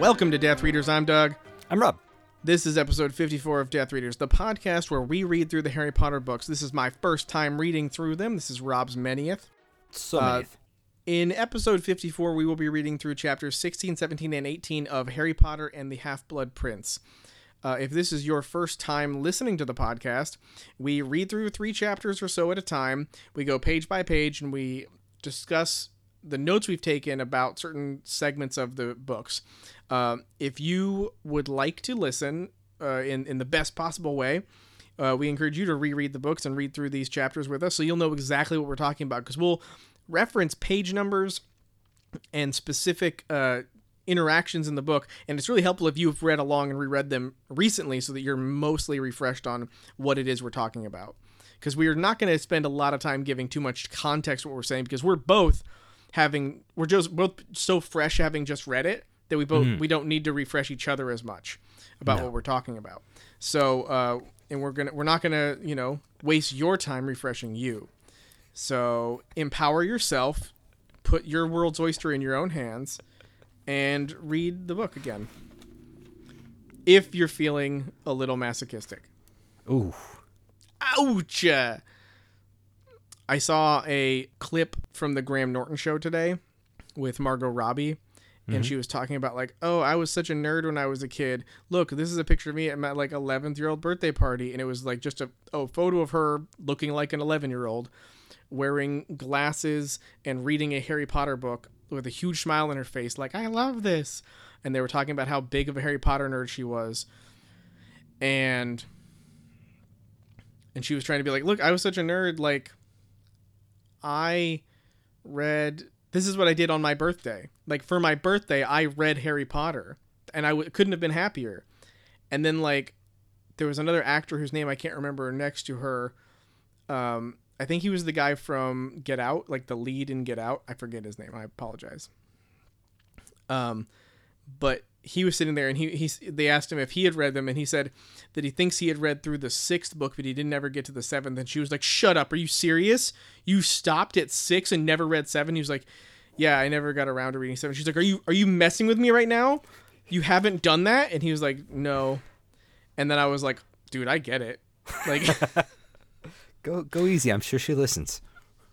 Welcome to Death Readers. I'm Doug. I'm Rob. This is episode 54 of Death Readers, the podcast where we read through the Harry Potter books. This is my first time reading through them. This is Rob's manyth. So Uh. In episode 54, we will be reading through chapters 16, 17, and 18 of Harry Potter and the Half Blood Prince. Uh, if this is your first time listening to the podcast, we read through three chapters or so at a time. We go page by page and we discuss the notes we've taken about certain segments of the books. Um, if you would like to listen uh, in, in the best possible way, uh, we encourage you to reread the books and read through these chapters with us so you'll know exactly what we're talking about because we'll reference page numbers and specific uh, interactions in the book and it's really helpful if you've read along and reread them recently so that you're mostly refreshed on what it is we're talking about. Because we are not going to spend a lot of time giving too much context to what we're saying because we're both having we're just both so fresh having just read it that we both we don't need to refresh each other as much about what we're talking about. So uh and we're gonna we're not gonna you know waste your time refreshing you. So empower yourself put your world's oyster in your own hands and read the book again. If you're feeling a little masochistic. Ooh. ouch! I saw a clip from the graham norton show today with margot robbie and mm-hmm. she was talking about like oh i was such a nerd when i was a kid. Look this is a picture of me at my like 11th year old birthday party and it was like just a, a photo of her looking like an 11 year old wearing glasses and reading a harry potter book with a huge smile on her face like i love this. And they were talking about how big of a harry potter nerd she was. And and she was trying to be like look i was such a nerd like i read this is what i did on my birthday. Like for my birthday i read harry potter and I w- couldn't have been happier. And then like there was another actor whose name i can't remember next to her. Um i think he was the guy from get out like the lead in get out. I forget his name. I apologize. Um but he was sitting there and he, he they asked him if he had read them and he said that he thinks he had read through the sixth book but he didn't ever get to the seventh. And she was like shut up. Are you serious? You stopped at six and never read seven? He was like yeah i never got around to reading seven. She's like are you are you messing with me right now? You haven't done that? And he was like no. And then i was like dude i get it. Like Go go easy. I'm sure she listens.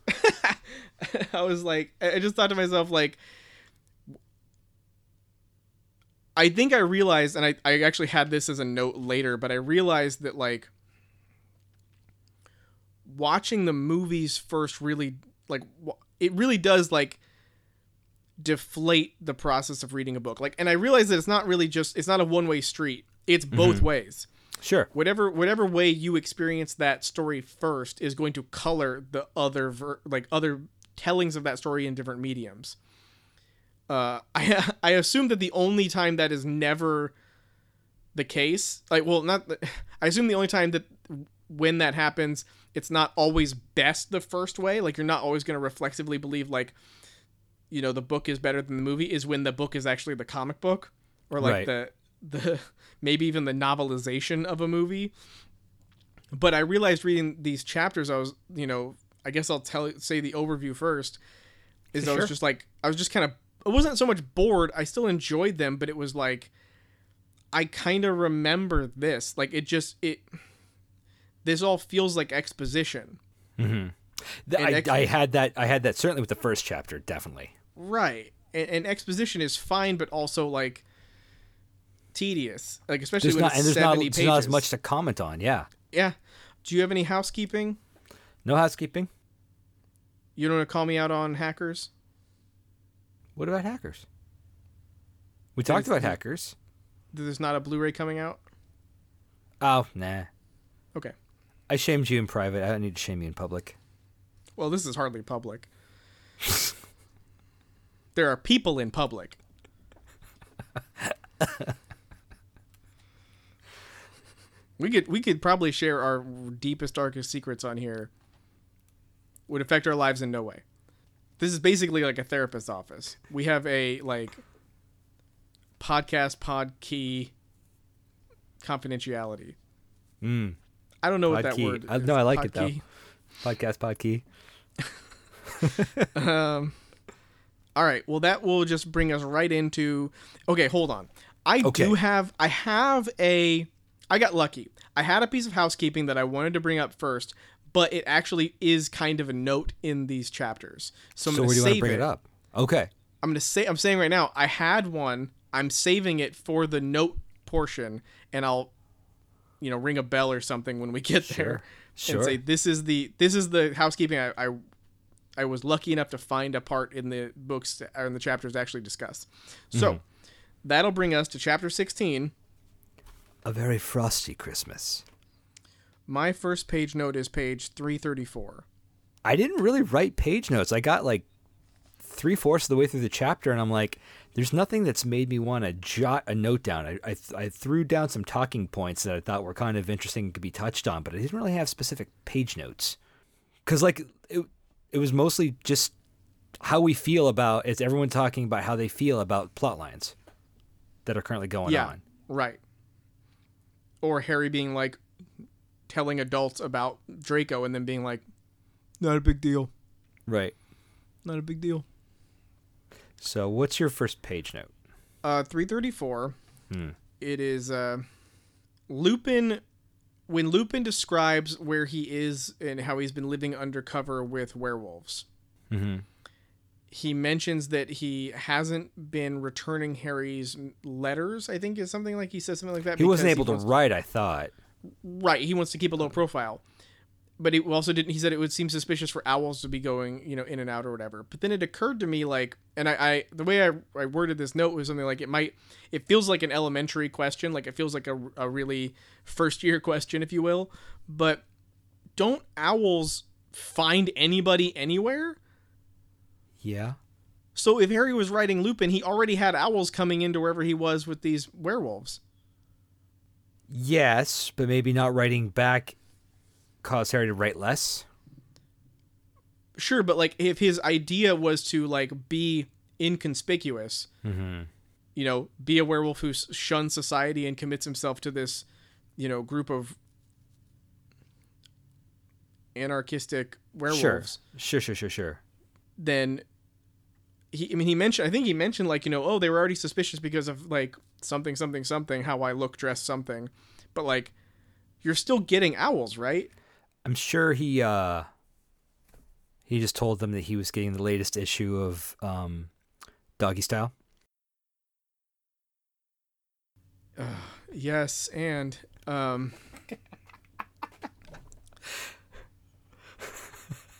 I was like, I I just thought to myself, like, I think I realized, and I, I actually had this as a note later, but I realized that, like, watching the movies first really, like, it really does, like, deflate the process of reading a book. Like, and I realized that it's not really just, it's not a one way street, it's mm-hmm. both ways Sure. whatever whatever way you experience that story first is going to color the other ver- like other tellings of that story in different mediums uh i i assume that the only time that is never the case like well not the, i assume the only time that when that happens it's not always best the first way. Like you're not always going to reflexively believe like you know the book is better than the movie is when the book is actually the comic book or like Right. the the maybe even the novelization of a movie. But i realized reading these chapters i was you know i guess i'll tell say the overview first is i was just like i was just kind of i wasn't so much bored i still enjoyed them but it was like i kind of remember this like it just it this all feels like exposition mm-hmm. And I, ex- I had that. I had that certainly with the first chapter. Definitely. right and, and exposition is fine but also like tedious like especially There's when not it's and there's 70 not, pages there's not as much to comment on. Yeah. yeah do you have any housekeeping No housekeeping. you don't want to call me out on hackers What about hackers? We talked about hackers. there's not a blu-ray coming out Oh nah. okay I shamed you in private. I don't need to shame you in public. well this is hardly public there are people in public we could we could probably share our deepest darkest secrets on here would affect our lives in no way this is basically like a therapist's office we have a like podcast pod key confidentiality Mm. i don't know what that key. word I- no, I like Pod it, though. key. Podcast pod key. um All right. Well, that will just bring us right into. Okay, hold on. I Okay. do have. I have a. I got lucky. I had a piece of housekeeping that I wanted to bring up first, but it actually is kind of a note in these chapters. So I'm So going where to do you want to save bring it. it up? Okay. I'm going to say. I'm saying right now. I had one. I'm saving it for the note portion, and I'll, you know, ring a bell or something when we get there, Sure. and say this is the this is the housekeeping I. I I was lucky enough to find a part in the books or in the chapters to actually discuss. So Mm-hmm. that'll bring us to chapter 16. A very frosty Christmas. My first page note is page 334. I didn't really write page notes. I got like three fourths of the way through the chapter, and I'm like, there's nothing that's made me want to jot a note down. I, I, I threw down some talking points that I thought were kind of interesting and could be touched on, but I didn't really have specific page notes. Because, like, it, it was mostly just how we feel about it's everyone talking about how they feel about plot lines that are currently going yeah, on. right. Or Harry being like telling adults about Draco and then being like, not a big deal. Right. Not a big deal. So, what's your first page note? Uh, 334. Hmm. It is uh, Lupin. When Lupin describes where he is and how he's been living undercover with werewolves, Mm-hmm. he mentions that he hasn't been returning Harry's letters. I think is something like he says something like that. He wasn't because able to wants- write, I thought. Right, he wants to keep a low profile. But he also didn't. He said it would seem suspicious for owls to be going, you know, in and out or whatever. But then it occurred to me, like, and I, I the way I, I worded this note was something like it might, it feels like an elementary question, like it feels like a, a really first year question, if you will. But don't owls find anybody anywhere? Yeah. So if Harry was writing Lupin, he already had owls coming into wherever he was with these werewolves. Yes, but maybe not writing back caused Harry to write less. Sure, but like if his idea was to like be inconspicuous, Mm-hmm. you know, be a werewolf who shuns society and commits himself to this, you know, group of anarchistic Sure. werewolves, Sure, sure, sure, sure. then he I mean he mentioned I think he mentioned like, you know, oh, they were already suspicious because of like something something something how I look dress something. But like you're still getting owls, right? I'm sure he uh he just told them that he was getting the latest issue of um Doggy Style. Yes, and um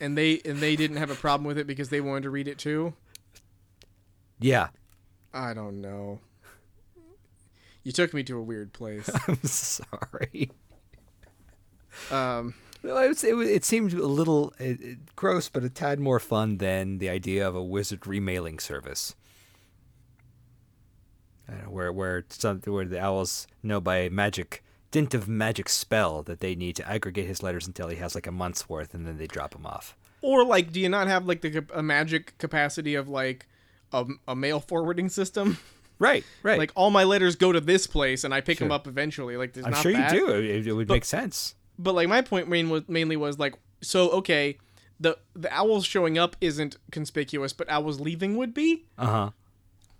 and they and they didn't have a problem with it because they wanted to read it too. Yeah. I don't know. You took me to a weird place. I'm sorry. Um No, it, was, it, it seemed a little it, it- gross, but a tad more fun than the idea of a wizard remailing service. I don't know, where where some, where the owls know by magic dint of magic spell that they need to aggregate his letters until he has like a month's worth, and then they drop him off. or like do you not have like the a magic capacity of like a, a mail forwarding system? Right, right. Like all my letters go to this place and I pick them up eventually. Like there's I'm not sure that. you do. It, it would But- make sense. but like my point main was, mainly was like so okay the the owls showing up isn't conspicuous but owls leaving would be Uh huh.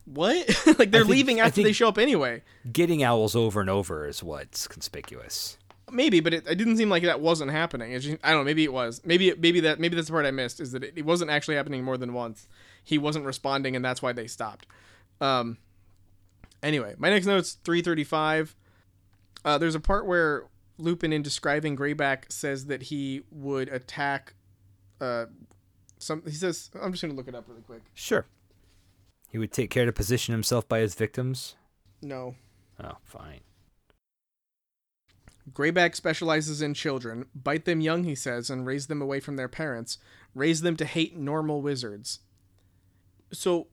what like they're think- leaving after they show up anyway Getting owls over and over is what's conspicuous. Maybe but it, it didn't seem like that wasn't happening. Just, i don't know maybe it was. Maybe it, maybe that maybe that's the part i missed is that it, it wasn't actually happening more than once. He wasn't responding and that's why they stopped. Um anyway my next note's 335 uh, there's a part where lupin in describing greyback says that he would attack uh some he says i'm just gonna look it up really quick. Sure. He would take care to position himself by his victims. no. Oh, fine. Greyback specializes in children. Bite them young, he says, and raise them away from their parents. Raise them to hate normal wizards. So,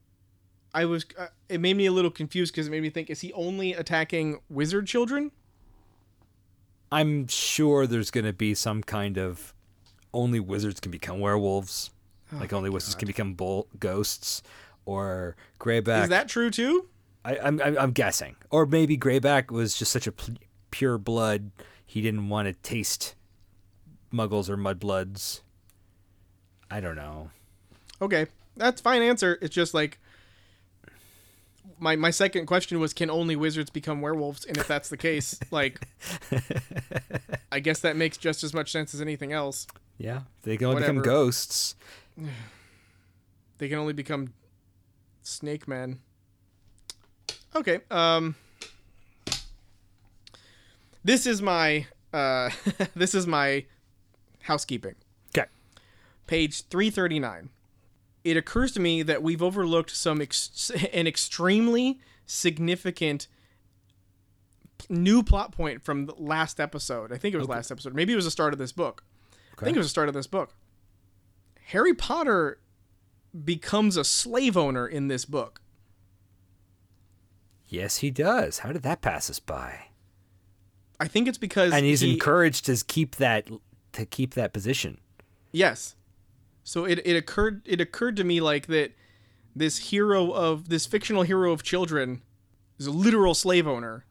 I was. Uh, it made me a little confused because it made me think: Is he only attacking wizard children? I'm sure there's going to be some kind of only wizards can become werewolves, like only wizards can become bull- ghosts, or Greyback. Is that true too? I, I'm, I'm I'm guessing, or maybe Greyback was just such a pure blood he didn't want to taste Muggles or Mudbloods. I don't know. Okay. that's fine answer. It's just like my my second question was can only wizards become werewolves and if that's the case like i guess that makes just as much sense as anything else Yeah, they can only become ghosts. they can only become snake men okay um this is my uh this is my housekeeping. Okay. page 339 it occurs to me that we've overlooked some ex- an extremely significant new plot point from the last episode. I think it was last episode. Maybe it was the start of this book. I think it was the start of this book. Harry potter becomes a slave owner in this book. Yes, he does. How did that pass us by? I think it's because And he's he- encouraged to keep that to keep that position. Yes. So it, it occurred it occurred to me like that this hero of this fictional hero of children is a literal slave owner.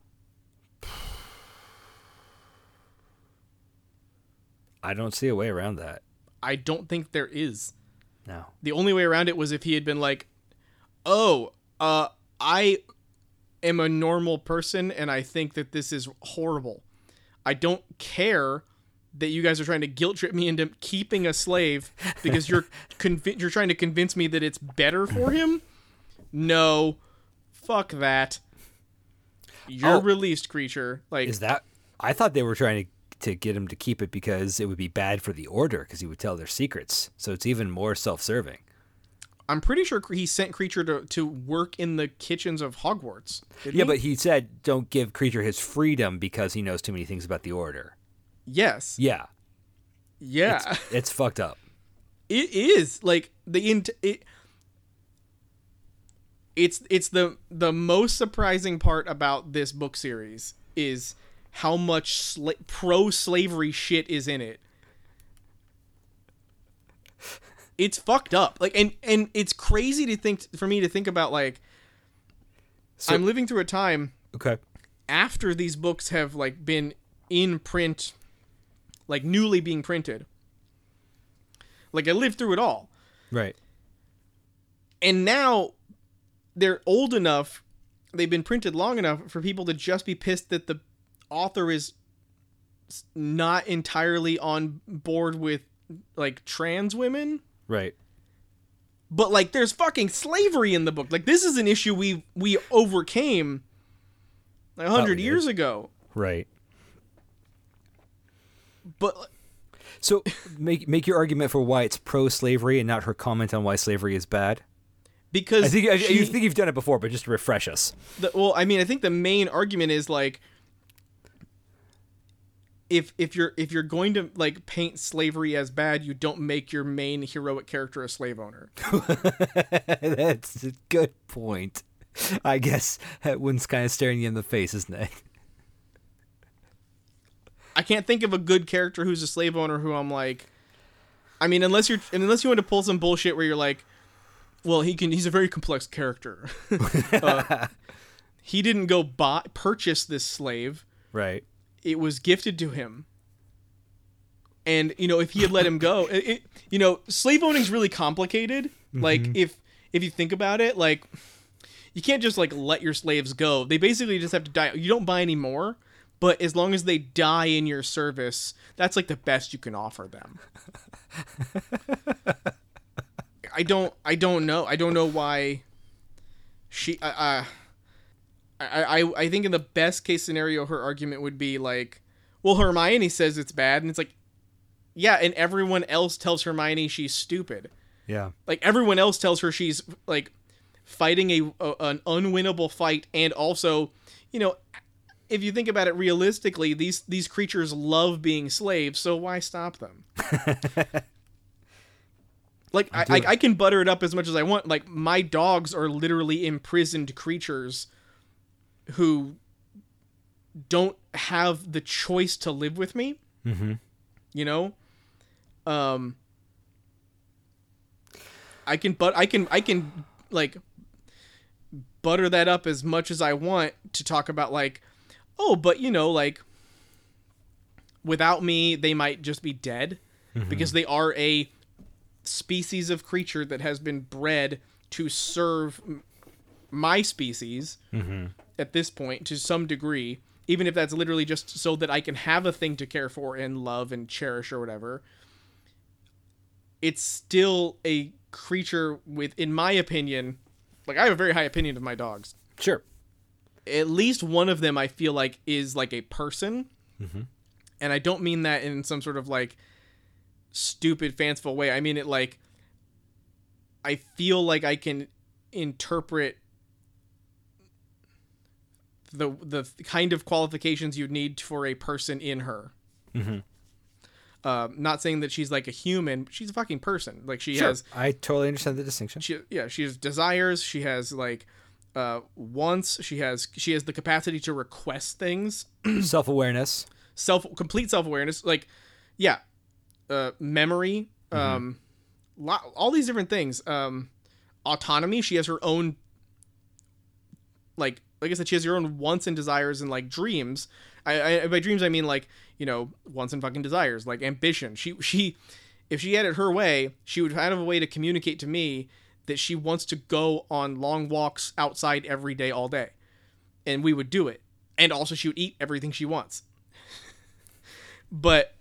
I don't see a way around that. I don't think there is. No. The only way around it was if he had been like, "Oh, uh I am a normal person and I think that this is horrible. I don't care that you guys are trying to guilt trip me into keeping a slave because you're convi- you're trying to convince me that it's better for him. No, fuck that. You're Oh. released, Kreacher. Like Is that? I thought they were trying to to get him to keep it because it would be bad for the order because he would tell their secrets. So it's even more self-serving. I'm pretty sure he sent Kreacher to to work in the kitchens of Hogwarts. Yeah, he? but he said don't give Kreacher his freedom because he knows too many things about the order. yes, Yeah, yeah. it's fucked up. It is like the int- it, it's it's the the most surprising part about this book series is how much sla- pro slavery shit is in it. It's fucked up. Like and and it's crazy to think for me to think about like So- I'm living through a time Okay. after these books have like been in print like newly being printed. Like I lived through it all. Right. and now they're old enough they've been printed long enough for people to just be pissed that the author is not entirely on board with like trans women Right. but like there's fucking slavery in the book like this is an issue we we overcame a hundred years ago Right. but So make make your argument for why it's pro-slavery and not her comment on why slavery is bad. because I think I, you think you've done it before, but just to refresh us. the, well i mean i think the main argument is like if if you're if you're going to like paint slavery as bad you don't make your main heroic character a slave owner That's a good point. I guess that one's kind of staring you in the face, isn't it? i can't think of a good character who's a slave owner who i'm like i mean unless you're unless you want to pull some bullshit where you're like well he can he's a very complex character Uh, he didn't go buy purchase this slave Right. It was gifted to him. And you know if he had let him go it, you know slave owning is really complicated. Like if if you think about it like you can't just like let your slaves go. They basically just have to die. You don't buy any more but as long as they die in your service that's like the best you can offer them. I don't i don't know. I don't know why she uh, uh I, I I think in the best case scenario, her argument would be like, well, Hermione says it's bad, and it's like, yeah, and everyone else tells Hermione she's stupid. Yeah. Like everyone else tells her she's like fighting a, a an unwinnable fight, and also, you know, if you think about it realistically, these these creatures love being slaves, so why stop them? like I, I, I can butter it up as much as I want. Like my dogs are literally imprisoned creatures who don't have the choice to live with me. Mm-hmm. You know, um, I can but I can I can like butter that up as much as I want to talk about like, oh, but you know, like without me, they might just be dead because they are a species of creature that has been bred to serve my species mm-hmm. at this point to some degree, even if that's literally just so that I can have a thing to care for and love and cherish or whatever. It's still a creature with, in my opinion, like I have a very high opinion of my dogs. Sure. At least one of them I feel like is like a person, mm-hmm. and I don't mean that in some sort of like stupid fanciful way. I mean it like I feel like I can interpret the the kind of qualifications you'd need for a person in her. Mm-hmm. Uh, not saying that she's like a human, but she's a fucking person. Like she Sure. has I totally understand the distinction. she yeah she has desires she has like uh wants she has she has the capacity to request things Self awareness. self complete self-awareness like yeah uh memory um lo- all these different things um autonomy she has her own like like i said she has her own wants and desires and like dreams. I, I by dreams i mean like you know wants and fucking desires like ambition. She she if she had it her way she would have a way to communicate to me that she wants to go on long walks outside every day all day. And we would do it. And also she would eat everything she wants. But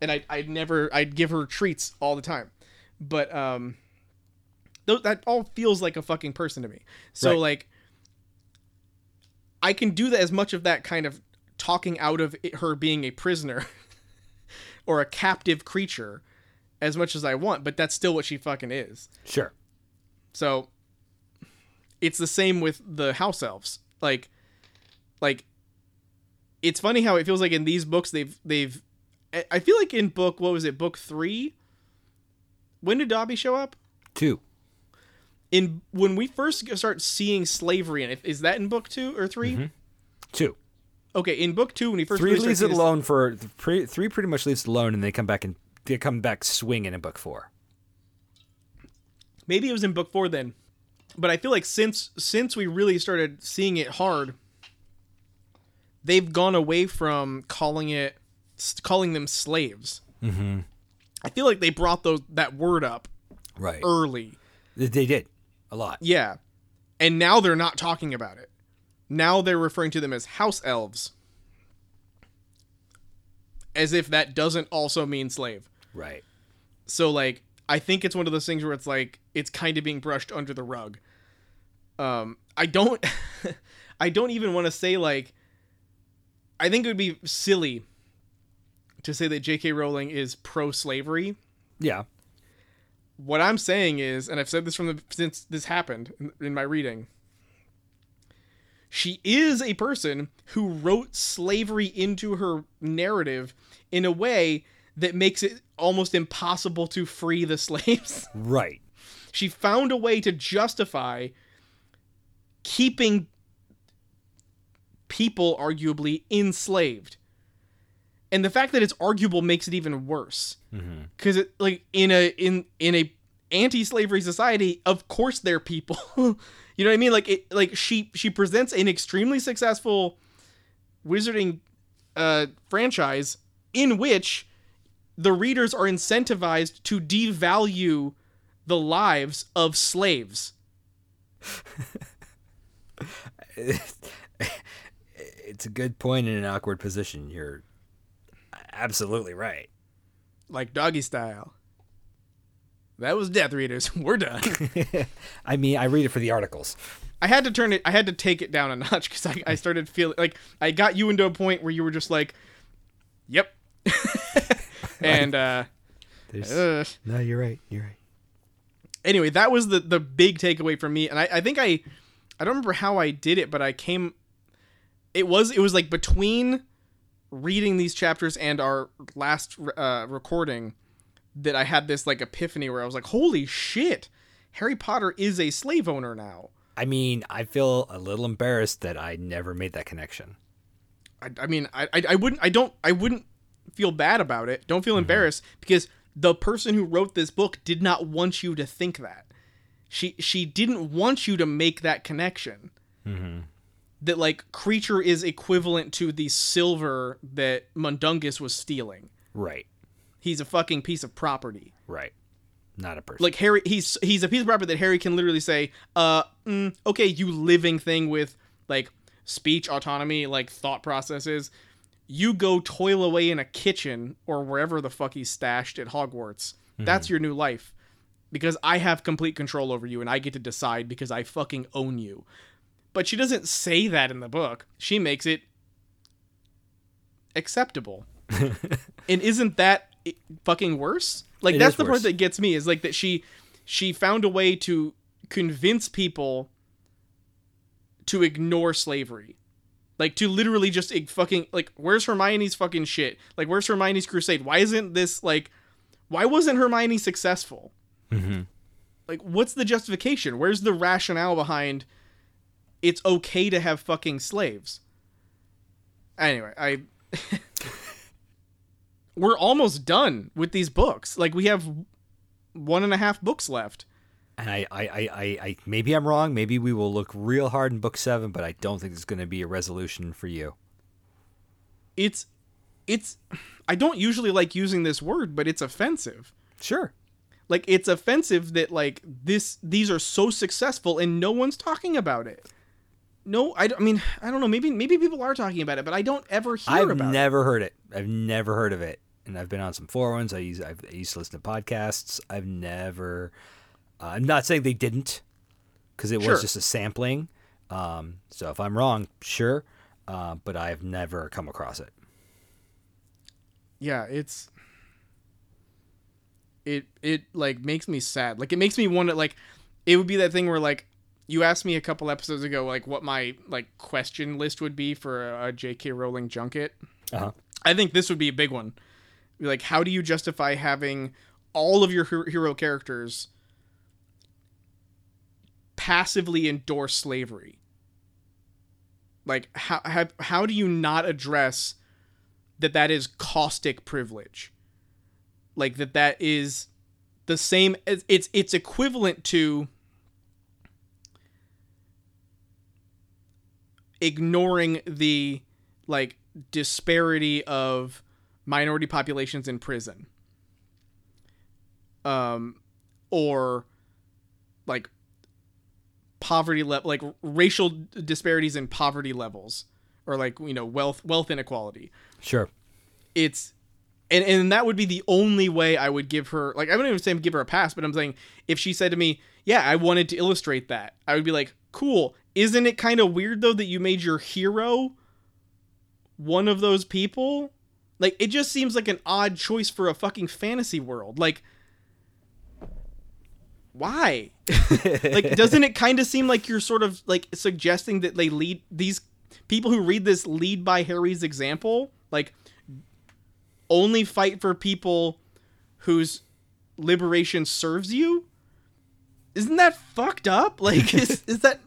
and I I'd never I'd give her treats all the time, but um, th- that all feels like a fucking person to me. So Right. like, I can do that as much of that kind of talking out of it, her being a prisoner or a captive creature as much as I want, but that's still what she fucking is. Sure. So it's the same with the house elves. Like like it's funny how it feels like in these books they've they've I- feel like in book what was it book 3 when did Dobby show up? Two. In when we first start seeing slavery it is that in book 2 or 3? Two. Okay, in book 2 when he first Three really leaves it alone for three. Three pretty much leaves it alone, and they come back and they come back swinging in book four. maybe it was in book 4 then. But I feel like since since we really started seeing it hard they've gone away from calling it calling them slaves. Mm-hmm. I feel like they brought those that word up Right. early. They did a lot. Yeah. And now they're not talking about it. Now they're referring to them as house elves. As if that doesn't also mean slave. Right. So like I think it's one of those things where it's like it's kind of being brushed under the rug. Um I don't I don't even want to say like I think it would be silly to say that J.K. Rowling is pro slavery. Yeah. What I'm saying is, and I've said this from the since this happened in, in my reading, she is a person who wrote slavery into her narrative in a way that makes it almost impossible to free the slaves. Right. she found a way to justify keeping people arguably enslaved. And the fact that it's arguable makes it even worse Mm-hmm. because like in a in in a anti-slavery society of course they're people you know what i mean like it like she she presents an extremely successful wizarding uh franchise in which the readers are incentivized to devalue the lives of slaves It's a good point in an awkward position. You're absolutely right. like doggy style that was death readers we're done I mean, I read it for the articles. I had to turn it. I had to take it down a notch because I, I started feeling like I got you into a point where you were just like, "Yep," and uh, ugh. No, you're right. You're right. anyway, that was the the big takeaway for me. And I, I think I I don't remember how I did it, but I came. It was it was like between reading these chapters and our last uh, recording that I had this like epiphany where I was like, "Holy shit!" Harry Potter is a slave owner now. I mean, I feel a little embarrassed that I never made that connection. I, I mean, I, I, I wouldn't, I don't, I wouldn't feel bad about it. Don't feel embarrassed because the person who wrote this book did not want you to think that. She, she didn't want you to make that connection. Mm-hmm. That like Kreacher is equivalent to the silver that Mundungus was stealing. Right. He's a fucking piece of property. Right. Not a person. Like Harry, he's he's a piece of property that Harry can literally say, "Uh, mm, okay, you living thing with like speech autonomy, like thought processes, you go toil away in a kitchen or wherever the fuck he's stashed at Hogwarts. That's your new life." Because I have complete control over you and I get to decide because I fucking own you. But she doesn't say that in the book. She makes it acceptable. and isn't that fucking worse? Like It that's the part that gets me is like that she she found a way to convince people to ignore slavery. Like to literally just ig- fucking like where's Hermione's fucking shit? Like where's Hermione's crusade? Why isn't this like why wasn't Hermione successful? Mhm. Like what's the justification? Where's the rationale behind it's okay to have fucking slaves? Anyway, I we're almost done with these books. Like we have one and a half books left. And I, I, I, I, I, maybe I'm wrong. Maybe we will look real hard in book seven, but I don't think there's going to be a resolution for you. It's it's I don't usually like using this word, but it's offensive. Sure. Like it's offensive that like this these are so successful and no one's talking about it. No, I, I mean I don't know. Maybe maybe people are talking about it, but I don't ever hear I've about it. never heard it. I've never heard of it, and I've been on some forums. I use I've, I used to listen to podcasts. I've never. Uh, I'm not saying they didn't, because it Sure. was just a sampling. Um, so if I'm wrong, sure, uh, but I've never come across it. yeah it's it it like makes me sad like it makes me to like it would be that thing where like you asked me a couple episodes ago like what my like question list would be for a, a jk rowling junket. Uh-huh. i think this would be a big one. Like how do you justify having all of your hero characters passively endorse slavery? Like how, how how do you not address that that is caustic privilege? Like that that is the same it's it's, it's equivalent to ignoring the like disparity of minority populations in prison um or like poverty level like racial disparities in poverty levels or like you know wealth wealth inequality Sure. it's and and that would be the only way I would give her like I wouldn't even say give her a pass, but I'm saying if she said to me, "Yeah, I wanted to illustrate that," I would be like, "Cool." Isn't it kind of weird though that you made your hero one of those people? Like it just seems like an odd choice for a fucking fantasy world. Like why? like doesn't it kind of seem like you're sort of like suggesting that they lead these people who read this lead by Harry's example? Like only fight for people whose liberation serves you? Isn't that fucked up? Like is, is that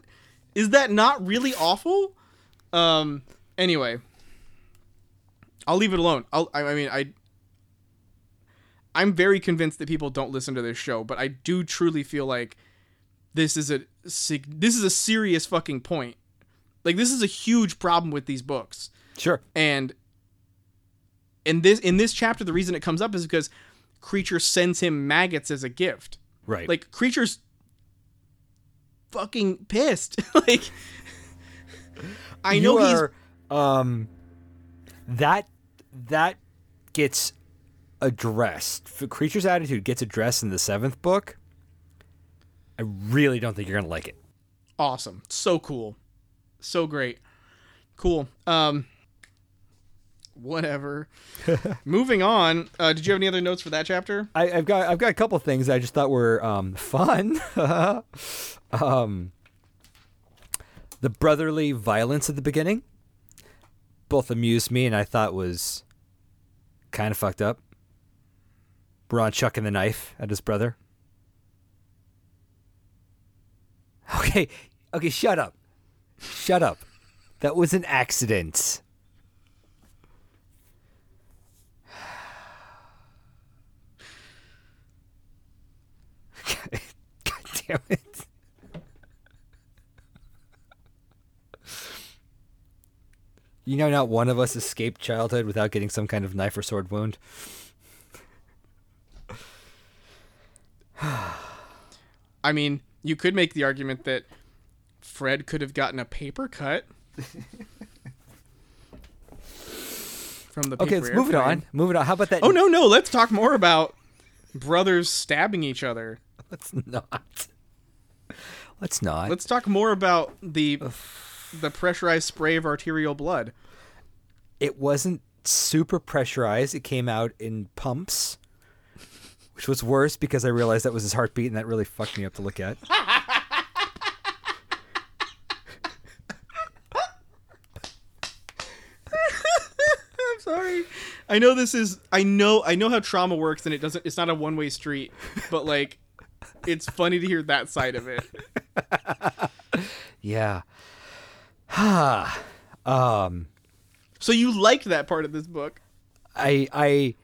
is that not really awful? Um anyway, I'll leave it alone. I'll I, I mean I I'm very convinced that people don't listen to this show, but I do truly feel like this is a this is a serious fucking point. Like this is a huge problem with these books Sure. and in this in this chapter the reason it comes up is because Kreacher sends him maggots as a gift Right. like Kreacher's fucking pissed like i know you he's um that that gets addressed. F- Kreacher's attitude gets addressed in the seventh book. I really don't think you're gonna like it. awesome so cool so great cool um whatever moving on uh did you have any other notes for that chapter I, I've got I've got a couple things I just thought were um, fun. um, the brotherly violence at the beginning both amused me and I thought was kind of fucked up. Ron chucking the knife at his brother. Okay, okay, shut up, shut up. That was an accident. God damn it. You know, not one of us escaped childhood without getting some kind of knife or sword wound. I mean, you could make the argument that Fred could have gotten a paper cut from the paper. Okay, let's move it on. Move it on. How about that? Oh no, no, let's talk more about brothers stabbing each other. Let's not. Let's not. Let's talk more about the the pressurized spray of arterial blood. it wasn't super pressurized. It came out in pumps, which was worse because I realized that was his heartbeat, and that really fucked me up to look at. I'm sorry. I know this is I know I know how trauma works and it doesn't it's not a one-way street, but like it's funny to hear that side of it. Yeah. Um. So you liked that part of this book. I I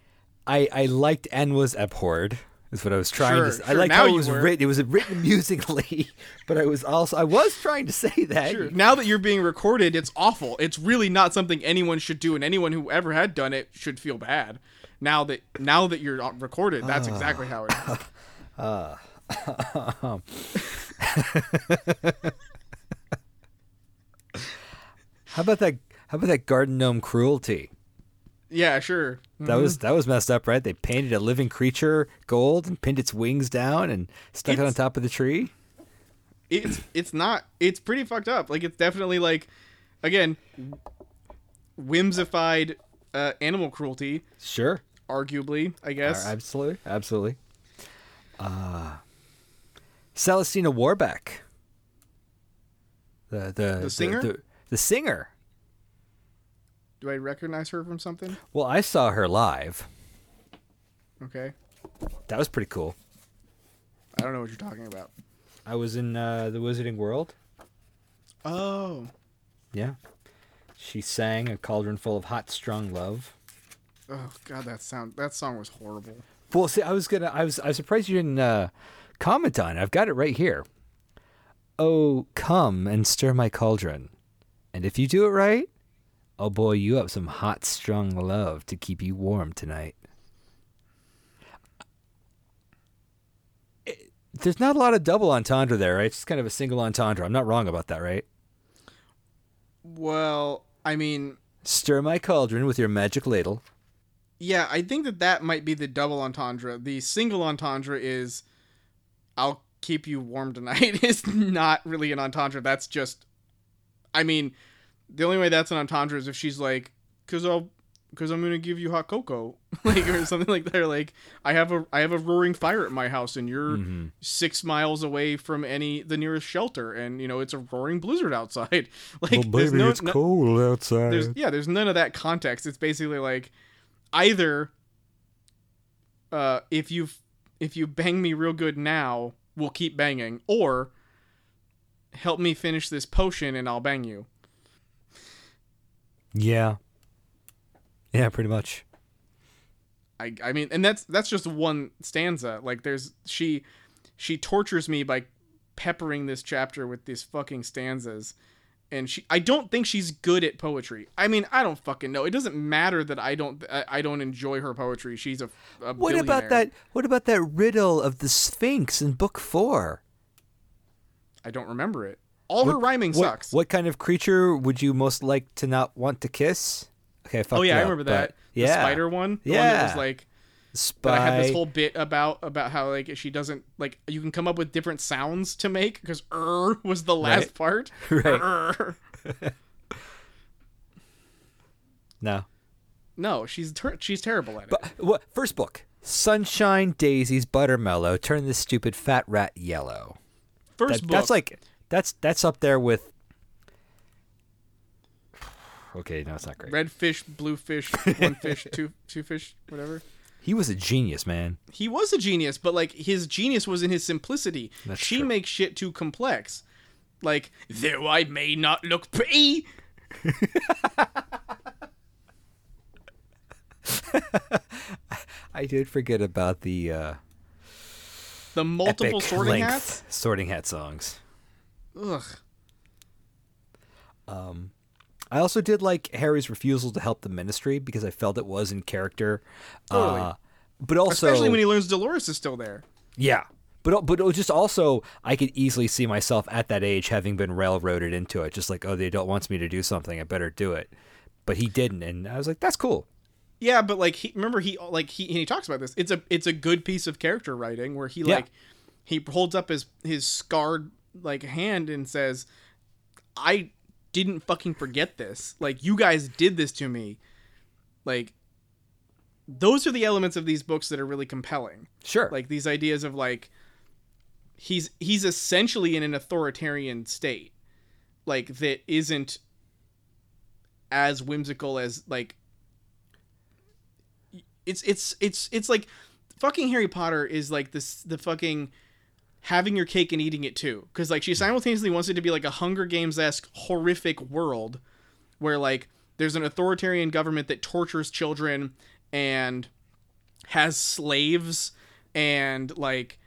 I I liked and was abhorred. Is what I was trying Sure, to. say. I sure, like now how it was written. It was written amusingly, but I was also I was trying to say that. Sure. Now that you're being recorded, it's awful. It's really not something anyone should do and anyone who ever had done it should feel bad. Now that now that you're recorded, that's exactly how it is. How about that? How about that garden gnome cruelty? Yeah, sure. That was that was messed up, right? They painted a living creature gold and pinned its wings down and stuck it on top of the tree. it's it's not it's pretty fucked up like it's definitely like again whimsified uh, animal cruelty Sure, arguably i guess absolutely, absolutely. Uh, Celestina Warbeck, the the The singer? the, the singer. do i recognize her from something Well, I saw her live. okay That was pretty cool. i don't know what you're talking about I was in uh, the Wizarding World. oh Yeah, she sang a cauldron full of hot, strong love. oh god that sound that song was horrible Well, see, I was gonna. I was. I was surprised you didn't uh, comment on it. I've got it right here. Oh, come and stir my cauldron, and if you do it right, I'll boil you up some hot, strong love to keep you warm tonight. It- there's not a lot of double entendre there, right? It's just kind of a single entendre. I'm not wrong about that, right? well i mean Stir my cauldron with your magic ladle. yeah i think that that might be the double entendre the single entendre is i'll keep you warm tonight is not really an entendre that's just i mean the only way that's an entendre is if she's like because i'll because i'm gonna give you hot cocoa like or something like that or like i have a i have a roaring fire at my house and you're Mm-hmm. six miles away from any the nearest shelter and you know it's a roaring blizzard outside like there's no, no- cold outside. there's yeah there's none of that context it's basically like either uh if you if you bang me real good now we'll keep banging or help me finish this potion and i'll bang you yeah. Yeah, pretty much. i i mean and that's that's just one stanza like there's she she tortures me by peppering this chapter with these fucking stanzas and she i don't think she's good at poetry i mean i don't fucking know it doesn't matter that i don't i, I don't enjoy her poetry she's a, a What about that? What about that riddle of the Sphinx in Book Four? I don't remember it. All her rhyming what, sucks. What kind of creature would you most like to not want to kiss? Okay, I fucked oh yeah, I remember that. The yeah, spider one. The one that was Yeah. like spy. that I had this whole bit about about how like she doesn't like you can come up with different sounds to make because er was the last Right. part. Right. Er. no, No, she's ter- she's terrible at it. but what? First book, Sunshine Daisies Buttermellow. Turn this stupid fat rat yellow. First That- book. That's like that's that's up there with. Okay, no, it's not great. red fish, blue fish, one fish, two two fish, whatever. He was a genius, man. He was a genius, but like his genius was in his simplicity. That's she true. makes shit too complex. Like, though I may not look pretty, I did forget about the uh, the multiple sorting hats. sorting hat songs. Ugh. I also did like Harry's refusal to help the Ministry because I felt it was in character. Totally. Uh, but also, Especially when he learns Dolores is still there. yeah, But but it was just also I could easily see myself at that age having been railroaded into it, just like oh they don't want me to do something, I better do it. But he didn't, and I was like that's cool. Yeah, but like he remember he like he he talks about this. It's a it's a good piece of character writing where he Yeah. like he holds up his his scarred like hand and says, "I didn't fucking forget this. Like you guys did this to me." Like those are the elements of these books that are really compelling. Sure. Like these ideas of like he's he's essentially in an authoritarian state like that isn't as whimsical as like it's it's it's it's like fucking Harry Potter is like this the fucking having your cake and eating it too. Because like she simultaneously wants it to be like a Hunger Games esque horrific world where like there's an authoritarian government that tortures children and has slaves and like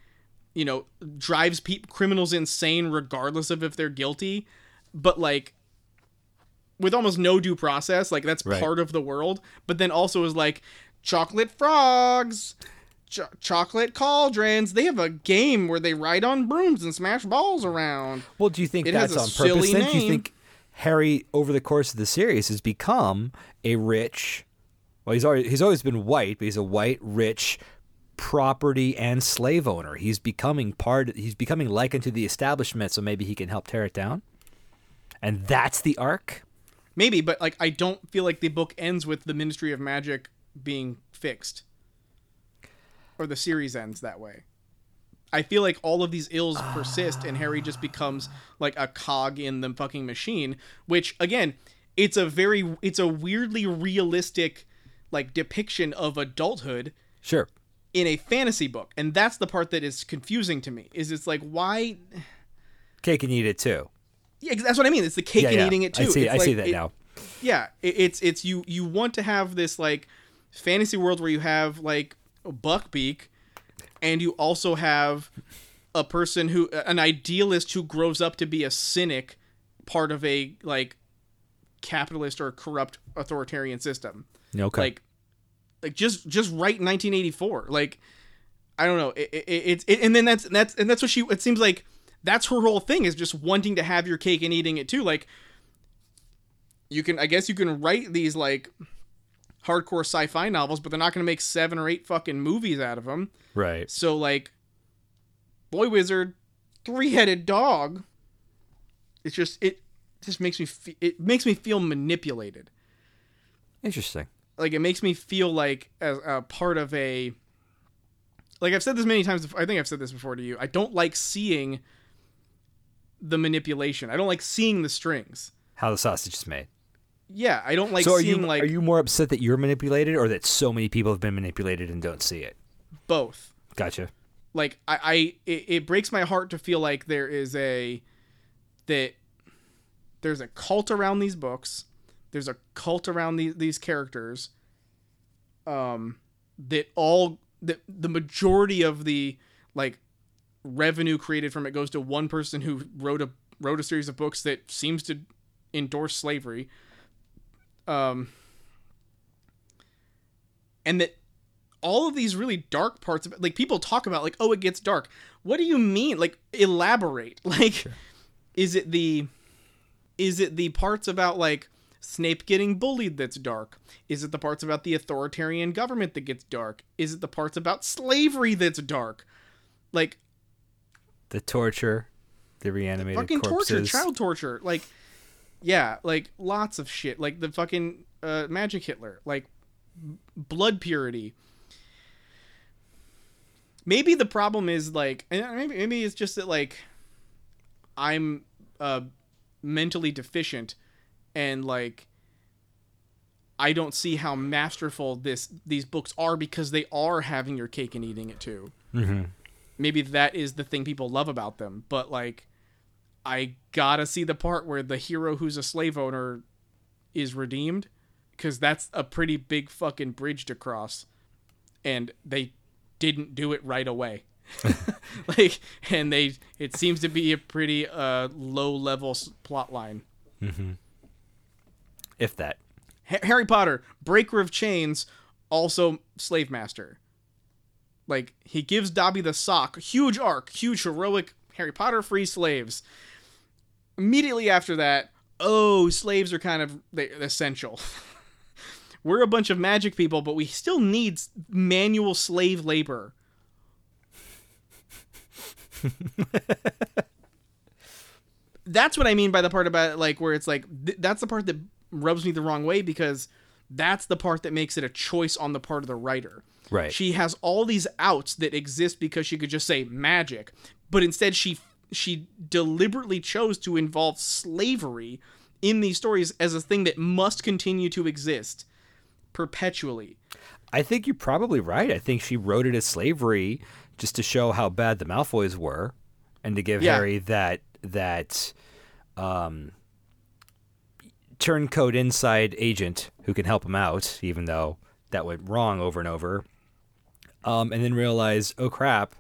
you know drives pe- criminals insane regardless of if they're guilty. But like with almost no due process like that's Right. part of the world. But then also is like chocolate frogs cho- chocolate cauldrons they have a game where they ride on brooms and smash balls around Well, do you think It that's on purpose? Then do you think Harry, over the course of the series, has become a rich? Well, he's already he's always been white, but he's a white, rich property and slave owner. He's becoming part. He's becoming like unto the establishment, so maybe he can help tear it down. And that's the arc. maybe but like i don't feel like the book ends with the ministry of magic being fixed or the series ends that way i feel like all of these ills persist and harry just ah. becomes like a cog in the fucking machine which again it's a very it's a weirdly realistic like depiction of adulthood Sure. in a fantasy book and that's the part that is confusing to me is it's like why Cake and eat it too. Yeah, that's what i mean it's the cake Yeah, and yeah. eating it too I see. It's I see that it- now. yeah it, it's it's you you want to have this like fantasy world where you have like buckbeak and you also have a person who an idealist who grows up to be a cynic part of a like capitalist or corrupt authoritarian system. Okay. like like just just right in 1984 like i don't know. It, it, it's it, and then that's that's and that's what she it seems like that's her whole thing is just wanting to have your cake and eating it too. Like you can i guess you can write these like hardcore sci-fi novels but they're not going to make seven or eight fucking movies out of them right. so like boy wizard three-headed dog it's just it just makes me fe- it makes me feel manipulated Interesting. like it makes me feel like as a part of a like I've said this many times before, I think I've said this before to you. I don't like seeing the manipulation. I don't like seeing the strings. How the sausage is made. Yeah, I don't like so are seeing you like are you more upset that you're manipulated, or that so many people have been manipulated and don't see it? both. Gotcha. Like I, I it, it breaks my heart to feel like there is a that there's a cult around these books. There's a cult around these these characters. Um, that all that the majority of the like revenue created from it goes to one person who wrote a wrote a series of books that seems to endorse slavery. Um, and that all of these really dark parts of it, like people talk about, like, oh, it gets dark. What do you mean? Like, elaborate. Like, is it the, is it the parts about like Snape getting bullied that's dark? Is it the parts about the authoritarian government that gets dark? Is it the parts about slavery that's dark? Like, The torture, the reanimated fucking corpses. torture, child torture. Like, yeah, like lots of shit. Like the fucking uh, Magic Hitler. Like b- blood purity. Maybe the problem is like, maybe maybe it's just that like, I'm uh, mentally deficient, and like. I don't see how masterful this these books are because they are having your cake and eating it too hmm maybe that is the thing people love about them but like i gotta see the part where the hero who's a slave owner is redeemed because that's a pretty big fucking bridge to cross. And they didn't do it right away. Like and they it seems to be a pretty uh low level s- plot line. If that. Ha- harry potter breaker of chains also slave master. Like he gives Dobby the sock, huge arc, huge heroic Harry Potter free slaves. Immediately after that, oh, slaves are kind of essential. We're a bunch of magic people, but we still need manual slave labor. that's what I mean by the part about like where it's like th- that's the part that rubs me the wrong way because that's the part that makes it a choice on the part of the writer. Right. She has all these outs that exist because she could just say magic, but instead she she deliberately chose to involve slavery in these stories as a thing that must continue to exist perpetually. I think you're probably right. I think she wrote it as slavery just to show how bad the Malfoys were and to give Yeah. Harry that that um turncoat inside agent who can help him out even though that went wrong over and over. Um and then realize, "Oh crap,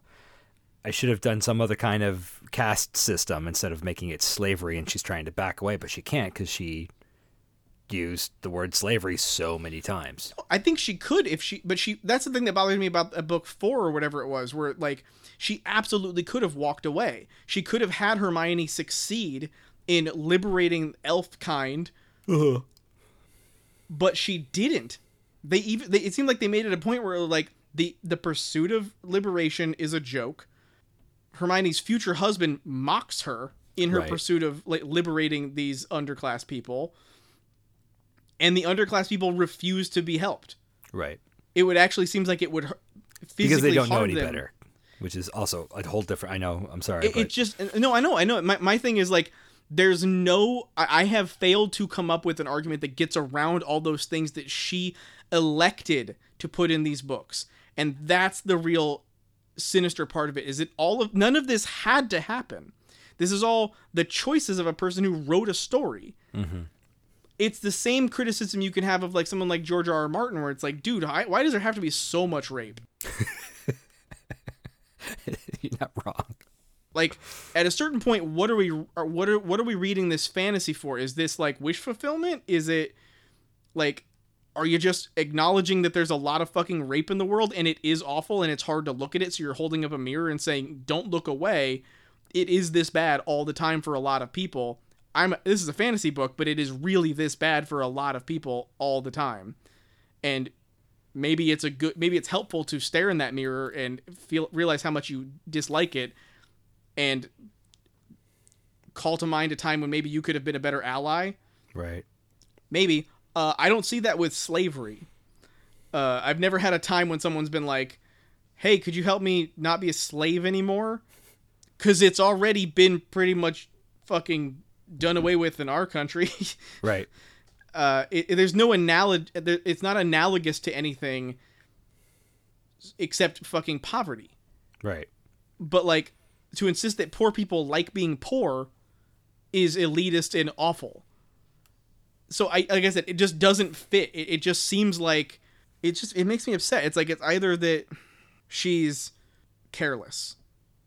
I should have done some other kind of caste system instead of making it slavery and she's trying to back away, but she can't cuz she used the word slavery so many times. I think she could if she, but she. That's the thing that bothers me about a book four or whatever it was, where like she absolutely could have walked away. She could have had Hermione succeed in liberating elf kind, uh-huh. but she didn't. They even. They, it seemed like they made it a point where like the the pursuit of liberation is a joke. Hermione's future husband mocks her in her Right. pursuit of like liberating these underclass people. And the underclass people refuse to be helped. Right. It would actually seems like it would physically because they don't know any them. better, which is also a whole different. I know. I'm sorry, It, it just no, I know, I know. My my thing is like there's no I, I have failed to come up with an argument that gets around all those things that she elected to put in these books. And that's the real sinister part of it is it all of none of this had to happen. This is all the choices of a person who wrote a story. Mm-hmm. It's the same criticism you can have of like someone like George R. R. Martin, where it's like, dude, why, why does there have to be so much rape? you're not wrong. like at a certain point what are we what are what are we reading this fantasy for is this like wish fulfillment is it like are you just acknowledging that there's a lot of fucking rape in the world and it is awful and it's hard to look at it so you're holding up a mirror and saying don't look away. It is this bad all the time for a lot of people. I'm this is a fantasy book but it is really this bad for a lot of people all the time. And maybe it's a good maybe it's helpful to stare in that mirror and feel realize how much you dislike it and call to mind a time when maybe you could have been a better ally. Right. maybe uh, i don't see that with slavery uh, i've never had a time when someone's been like hey could you help me not be a slave anymore because it's already been pretty much fucking done away with in our country Right. uh, it, it- there's no analog. It's not analogous to anything except fucking poverty. Right. But like to insist that poor people like being poor is elitist and awful. So I like I said, it just doesn't fit. It, it just seems like it just it makes me upset. It's like it's either that she's careless.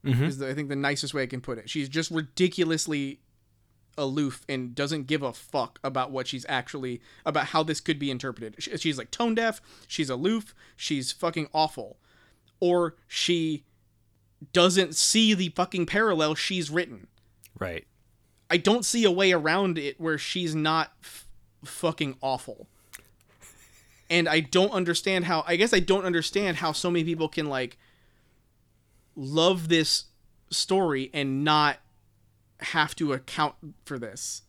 Mhm. Is the, I think the nicest way I can put it. She's just ridiculously aloof and doesn't give a fuck about what she's actually about how this could be interpreted. She- She's like tone deaf, she's aloof, she's fucking awful. Or she doesn't see the fucking parallel she's written. Right. I don't see a way around it where she's not f- fucking awful. And I don't understand how I guess I don't understand how so many people can like love this story and not have to account for this.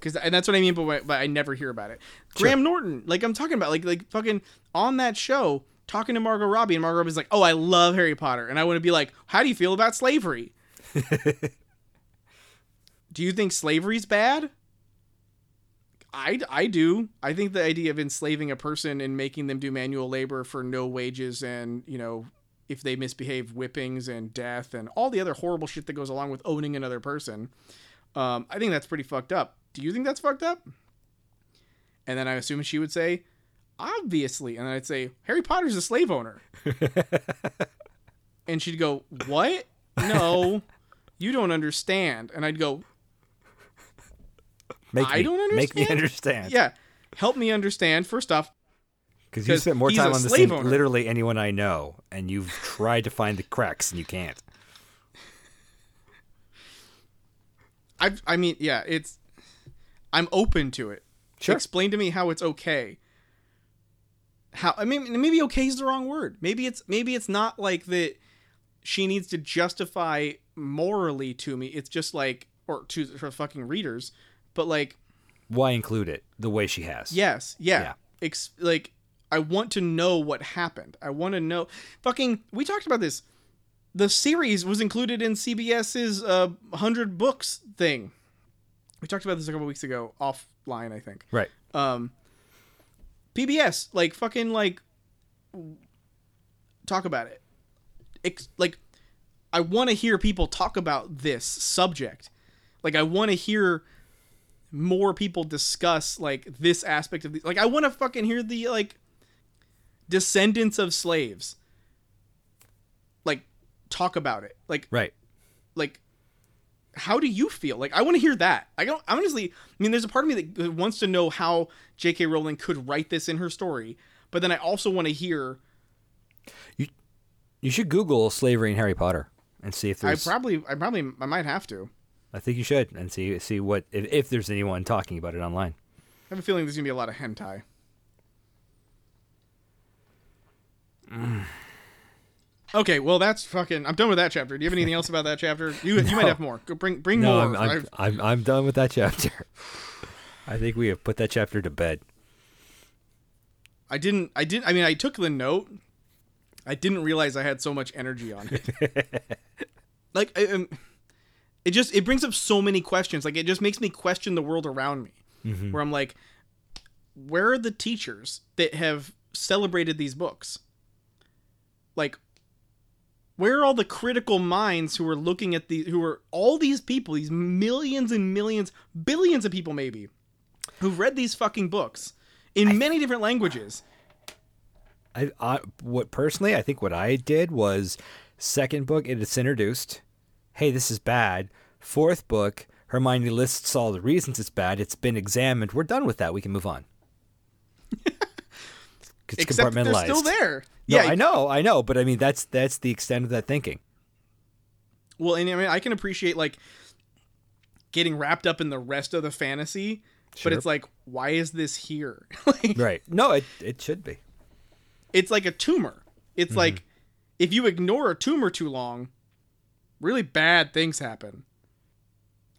Cuz and that's what I mean by, by I never hear about it. Graham Norton, like I'm talking about like like fucking on that show talking to Margot Robbie and Margot Robbie's like, "Oh, I love Harry Potter." And I want to be like, "How do you feel about slavery?" do you think slavery's bad? I, I do. I think the idea of enslaving a person and making them do manual labor for no wages and, you know, if they misbehave, whippings and death and all the other horrible shit that goes along with owning another person. Um, I think that's pretty fucked up. Do you think that's fucked up? And then I assume she would say, obviously. And then I'd say, Harry Potter's a slave owner. and she'd go, What? No, you don't understand. And I'd go, Make I me, don't understand. Make me understand. Yeah, help me understand. First off, Because you spent more time on this than literally anyone I know, and you've tried to find the cracks and you can't. I I mean, yeah, it's I'm open to it. Sure. Explain to me how it's okay. How I mean maybe okay is the wrong word. Maybe it's maybe it's not like that she needs to justify morally to me. It's just like or to her fucking readers, but like Why include it the way she has? yes, yeah. Yeah. Ex- like I want to know what happened. I want to know fucking we talked about this. The series was included in CBS's uh 100 books thing. We talked about this a couple weeks ago offline, I think. Right. Um PBS like fucking like talk about it. Like I want to hear people talk about this subject. Like I want to hear more people discuss like this aspect of the like I want to fucking hear the like descendants of slaves like talk about it. Like Right. like how do you feel like i want to hear that i don't honestly i mean there's a part of me that- that wants to know how jk rowling could write this in her story but then i also want to hear You you should Google slavery in Harry Potter and see if there's i probably i probably i might have to I think you should and see see what if, if there's anyone talking about it online. i have a feeling there's gonna be a lot of hentai okay well that's fucking i'm done with that chapter do you have anything else about that chapter you, you might have more Go bring bring No, more I'm, I'm, I'm I'm done with that chapter. I think we have put that chapter to bed. I didn't. I didn't. I mean, I took the note. I didn't realize I had so much energy on it. like, I, um, it just it brings up so many questions. Like, it just makes me question the world around me. Mm-hmm. Where I'm like, where are the teachers that have celebrated these books? Like, where are all the critical minds who are looking at the who are all these people, these millions and millions, billions of people maybe, who've read these fucking books in many different languages. I, I what personally I think what I did was second book it is introduced. Hey, this is bad. Fourth book, Hermione lists all the reasons it's bad. It's been examined. We're done with that. We can move on. it's Except that they're compartmentalized. still there. No, yeah, I know, I know, but I mean that's that's the extent of that thinking. well, and I mean, I can appreciate like getting wrapped up in the rest of the fantasy, Sure. but it's like, why is this here? like, Right. No, it it should be. it's like a tumor. It's Mm-hmm. like if you ignore a tumor too long, really bad things happen.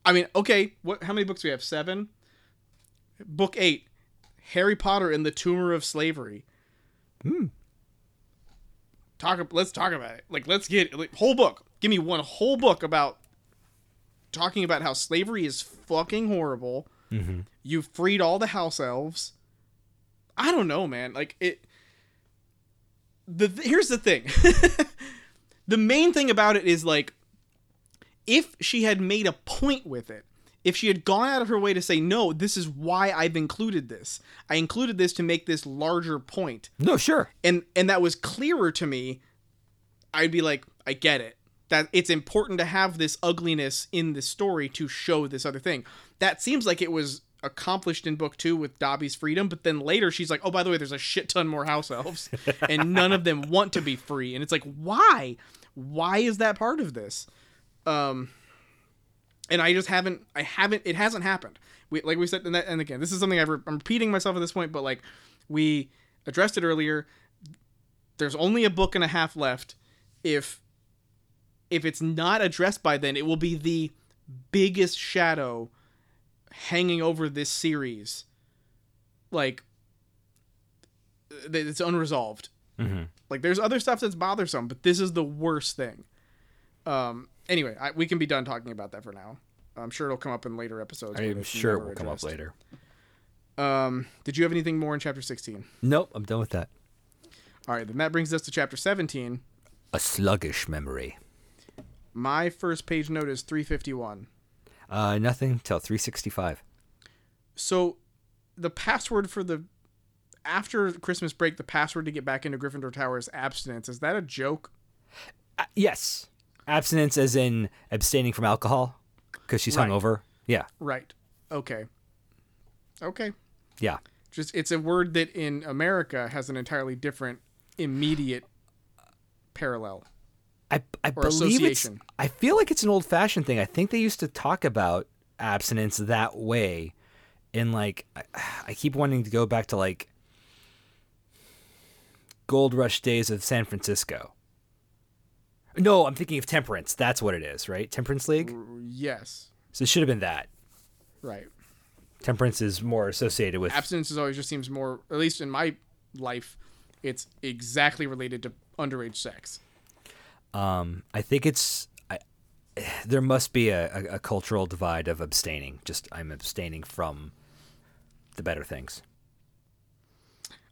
I mean, okay, what? How many books do we have? Seven. Book eight, Harry Potter and the Tumor of Slavery. Hmm. Talk. Let's talk about it. Like, let's get like, whole book. Give me one whole book about talking about how slavery is fucking horrible. Mm-hmm. You freed all the house elves. I don't know, man. Like it. The here's the thing. the main thing about it is like, if she had made a point with it, if she had gone out of her way to say, no, this is why I've included this. I included this to make this larger point. No, sure. and and that was clearer to me i'd be like i get it. That it's important to have this ugliness in the story to show this other thing. That seems like it was accomplished in book two with dobby's freedom but then later she's like oh by the way there's a shit ton more house elves and none of them want to be free. And it's like why? Why is that part of this um and i just haven't i haven't it hasn't happened. We like we said and, that, and again this is something I've re- i'm repeating myself at this point but like we addressed it earlier. There's only a book and a half left. If if it's not addressed by then it will be the biggest shadow hanging over this series. Like it's unresolved. Mm-hmm. like there's other stuff that's bothersome but this is the worst thing. Um anyway I, we can be done talking about that for now i'm sure it'll come up in later episodes I'm sure it will come up later. um did you have anything more in chapter 16 Nope, I'm done with that. all right then that brings us to chapter 17 A sluggish memory. My first page note is 351. Uh, nothing till 365. So the password for the after Christmas break, the password to get back into Gryffindor Tower is abstinence. Is that a joke? Uh, yes, abstinence as in abstaining from alcohol because she's Right. hungover. Yeah, Right. Okay. Okay. yeah. Just it's a word that in America has an entirely different immediate parallel. I, I believe it's. I feel like it's an old fashioned thing. I think they used to talk about abstinence that way. In like, I, I keep wanting to go back to like gold rush days of San Francisco. No, I'm thinking of temperance. That's what it is, right? Temperance League. Yes. So it should have been that. Right. Temperance is more associated with. Abstinence is always just seems more at least in my life, it's exactly related to underage sex. Um, I think it's. I, there must be a, a, a cultural divide of abstaining. Just I'm abstaining from the better things.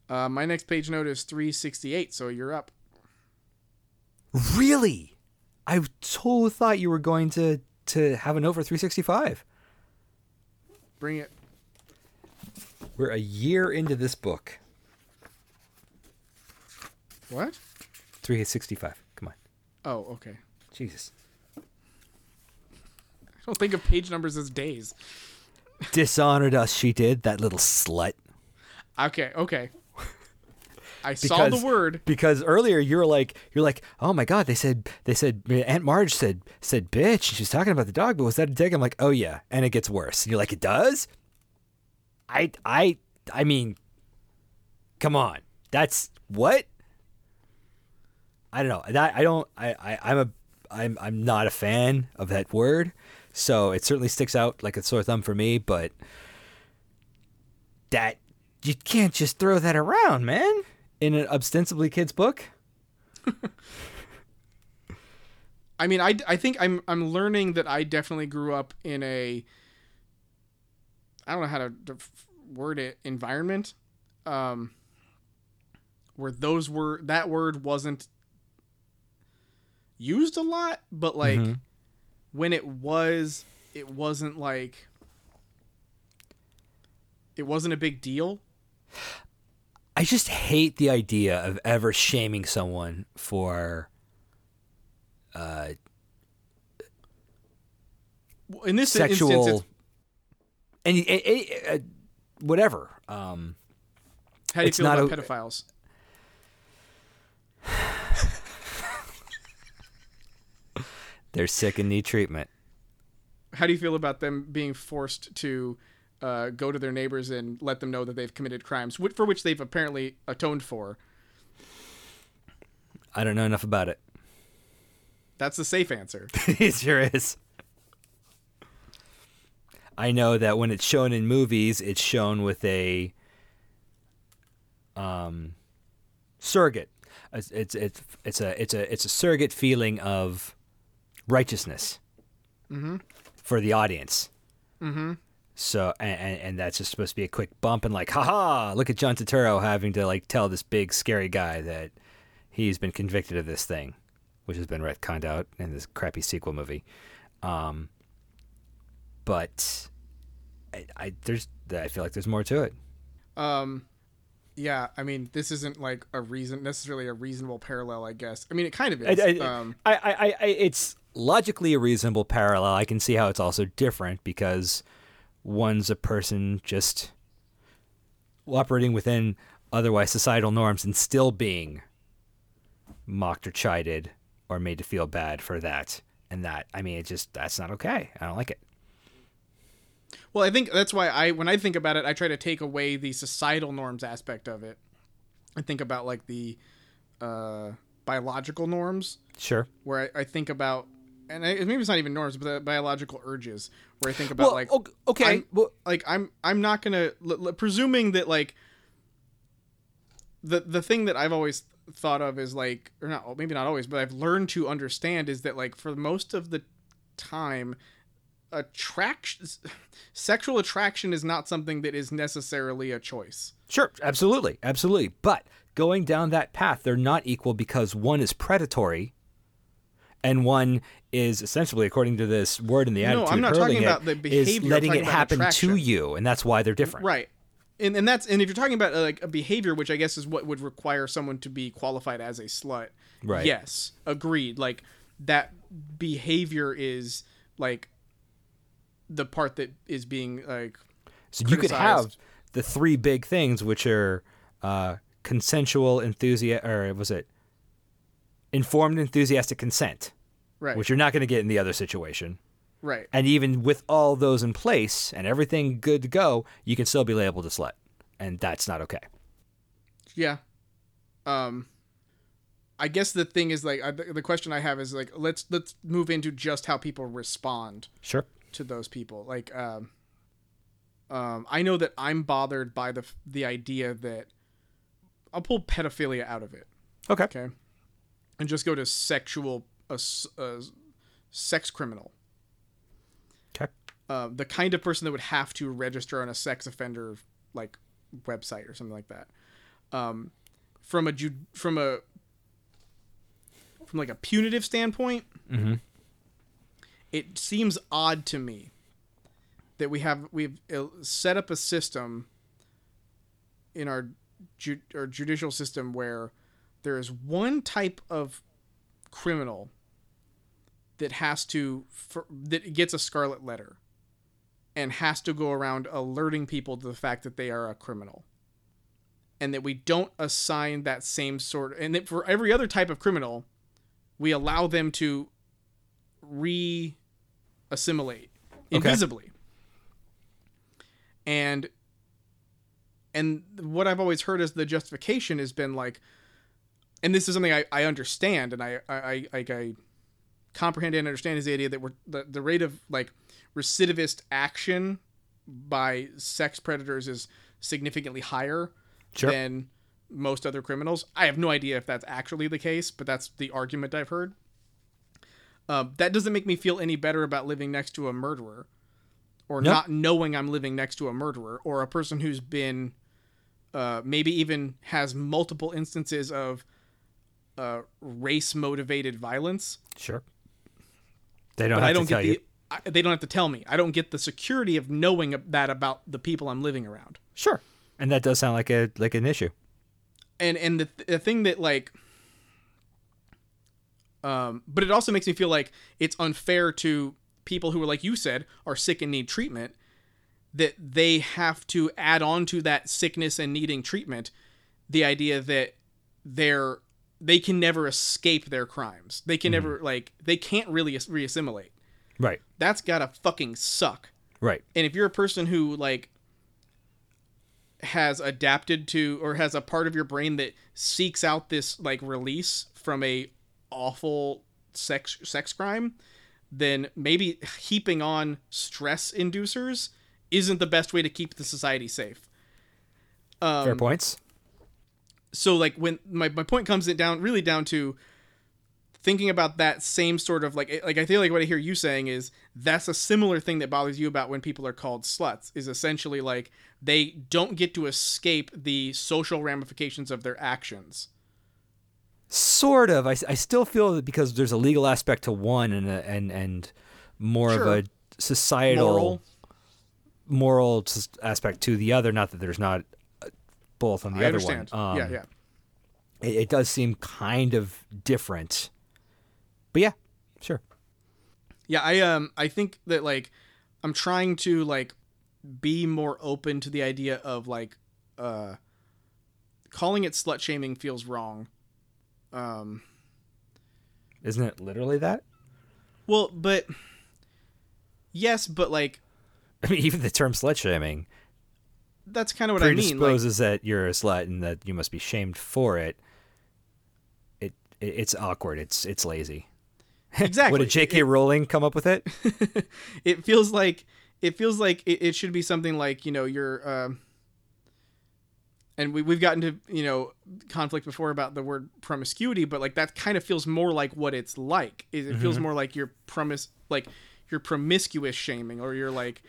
Uh, my next page note is 368, so you're up. Really? I totally thought you were going to to have a note for 365. Bring it. We're a year into this book. What? 365. Come on. Oh, okay. Jesus. I don't think of page numbers as days. Dishonored us, she did, that little slut. Okay, okay. I saw the word. because earlier you were like you're like oh my god they said they said Aunt Marge said said bitch and she's talking about the dog but was that a dig I'm like oh yeah and it gets worse. And you're like it does? I I I mean come on. That's what? I don't know. That I don't I, I I'm a I'm I'm not a fan of that word so it certainly sticks out like a sore thumb for me but that you can't just throw that around man in an ostensibly kids book I mean, I, I think I'm I'm learning that I definitely grew up in a I don't know how to word it environment um where those were that word wasn't used a lot, but like Mhm. when it was it wasn't like it wasn't a big deal. I just hate the idea of ever shaming someone for uh, In this sexual instance, and y- a- a- uh, whatever. Um, how do you feel about a- pedophiles? they're sick and need treatment. How do you feel about them being forced to uh, go to their neighbors and let them know that they've committed crimes, for which they've apparently atoned for? I don't know enough about it. That's the safe answer. it sure is. I know that when it's shown in movies, it's shown with a um, surrogate. It's it's it's it's a it's a it's a surrogate feeling of righteousness for the audience. Mm-hmm. So and, and that's just supposed to be a quick bump and like, haha! Look at John Turturro having to like tell this big scary guy that he's been convicted of this thing, which has been retconned out in this crappy sequel movie. Um, but I, I there's I feel like there's more to it. Um, yeah, I mean, this isn't like a reason necessarily a reasonable parallel. I guess. I mean, it kind of I, is. I, um, I, I, I, it's logically a reasonable parallel. I can see how it's also different because one's a person just operating within otherwise societal norms and still being mocked or chided or made to feel bad for that. And that, I mean, it just, that's not okay. I don't like it. well, I think that's why I, when I think about it, I try to take away the societal norms aspect of it. I think about like the uh, biological norms, Sure. where I, I think about, and I, maybe it's not even norms, but the biological urges, where I think about like, okay. I'm- well, like I'm I'm not gonna l- l- presuming that like the the thing that I've always thought of is like or not oh, maybe not always but I've learned to understand is that like for most of the time attraction sexual attraction is not something that is necessarily a choice Sure, absolutely, absolutely. But going down that path, they're not equal because one is predatory, and one is essentially, according to this word in the No, attitude, I'm not talking it, about the behavior, I'm letting it happen to you, and that's why they're different. right and and that's and if you're talking about uh, like a behavior which I guess is what would require someone to be qualified as a slut Right. yes agreed like that behavior is like the part that is being like So you could have the three big things, which are uh, consensual enthusiast, or was it informed enthusiastic consent, Right. which you're not going to get in the other situation. right. And even with all those in place and everything good to go, you can still be labeled a slut, and that's not okay. Yeah. Um I guess the thing is like I, the the question I have is like let's let's move into just how people respond Sure. to those people. Like um um I know that I'm bothered by the the idea that I'll pull pedophilia out of it, Okay. okay? And just go to sexual uh, uh, sex criminal. Okay. uh, the kind of person that would have to register on a sex offender like website or something like that. Um, from a ju- from a from like a punitive standpoint, Mm-hmm. it seems odd to me that we have we've uh, set up a system in our ju- our judicial system where there is one type of criminal that has to for, that gets a scarlet letter and has to go around alerting people to the fact that they are a criminal and that we don't assign that same sort and that for every other type of criminal we allow them to re assimilate invisibly okay. and and what i've always heard as the justification has been like and this is something i, I understand and i i i, I comprehend and understand is the idea that we're the, the rate of like recidivist action by sex predators is significantly higher Sure. than most other criminals. I have no idea if that's actually the case, but that's the argument I've heard. Um, that doesn't make me feel any better about living next to a murderer or Nope. not knowing I'm living next to a murderer or a person who's been uh, maybe even has multiple instances of uh, race motivated violence. Sure. They don't I don't to tell get you. the. I, they don't have to tell me. I don't get the security of knowing that about the people I'm living around. Sure. And that does sound like a like an issue. and and the, the thing that like um but it also makes me feel like it's unfair to people who are like you said are sick and need treatment that they have to add on to that sickness and needing treatment the idea that they're they can never escape their crimes they can never like they can't really as- reassimilate Right. that's gotta fucking suck Right. and if you're a person who like has adapted to or has a part of your brain that seeks out this like release from a awful sex sex crime then maybe heaping on stress inducers isn't the best way to keep the society safe um, Fair points. So like when my, my point comes it down really down to thinking about that same sort of like like I feel like what I hear you saying is that's a similar thing that bothers you about when people are called sluts is essentially like they don't get to escape the social ramifications of their actions. Sort of. I, I still feel that because there's a legal aspect to one and a, and and more Sure. of a societal Moral. moral aspect to the other. Not that there's not both on the I other understand. one. Um, yeah, yeah. It, it does seem kind of different. But yeah, sure. Yeah, I um I think that like I'm trying to like be more open to the idea of like uh calling it slut shaming feels wrong. Um Isn't it literally that? well, but yes, but like I mean, even the term slut shaming that's kind of what I mean. Like, that you're a slut and that you must be shamed for it. It, it it's awkward. It's it's lazy. exactly. What did J.K. Rowling come up with it? it feels like it feels like it, it should be something like you know you're um and we, we've gotten to you know conflict before about the word promiscuity but like that kind of feels more like what it's like it, it feels more like you're promise like you're promiscuous shaming or you're like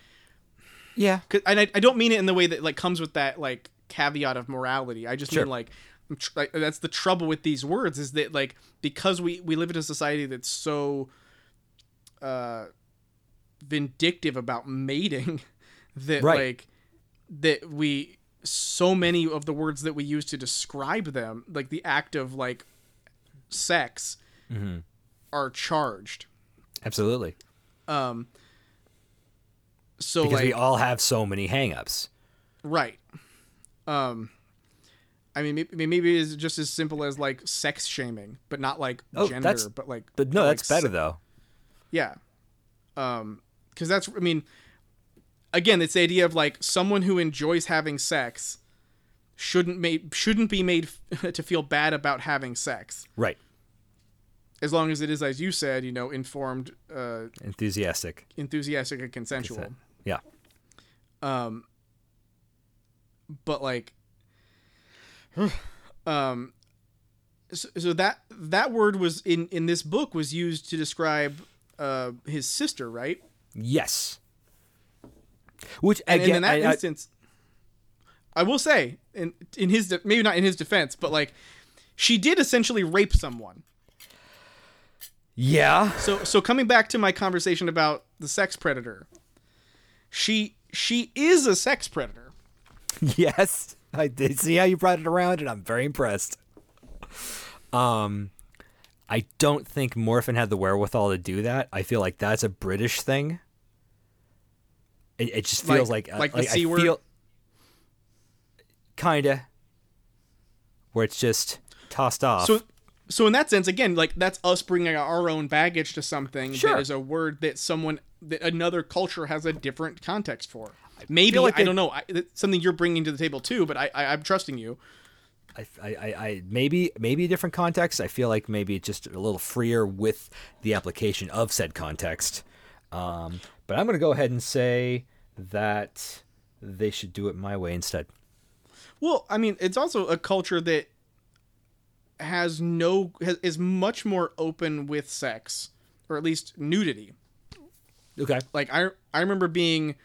yeah. and I, I don't mean it in the way that like comes with that like caveat of morality i just Sure. mean like tr- like, that's the trouble with these words is that like because we we live in a society that's so uh vindictive about mating that Right. like that we so many of the words that we use to describe them like the act of like sex Mm-hmm. are charged Absolutely. um so Because like we all have so many hangups. Right. Um, I mean, maybe, maybe it's just as simple as like sex shaming, but not like Oh, gender, but like. But no, that's better se- though. Yeah. Um, because that's I mean, again, it's the idea of like someone who enjoys having sex shouldn't made shouldn't be made to feel bad about having sex Right. as long as it is, as you said, you know, informed, uh, Enthusiastic. enthusiastic, and consensual. Yeah. Um, but like, um, so, so that that word was in in this book was used to describe uh his sister, right? Yes. Which And, again, and in that I- I- instance, I will say, in in his de- maybe not in his defense, but like, she did essentially rape someone. yeah, So so coming back to my conversation about the sex predator, she she is a sex predator. yes, I did see how you brought it around, and I'm very impressed. Um, I don't think Morfin had the wherewithal to do that. I feel like that's a British thing. It, it just feels Like- like like the I C word? feel kinda where it's just tossed off. So so in that sense, again, like that's us bringing our own baggage to something Sure. that is a word that someone that another culture has a different context for. Maybe like I don't know. I, something you're bringing to the table too, but I, I I'm trusting you. I, I, I, I maybe maybe a different context. I feel like maybe it's just a little freer with the application of said context. Um, but I'm going to go ahead and say that they should do it my way instead. Well, I mean, it's also a culture that has no has, is much more open with sex, or at least nudity. Okay. Like I I remember being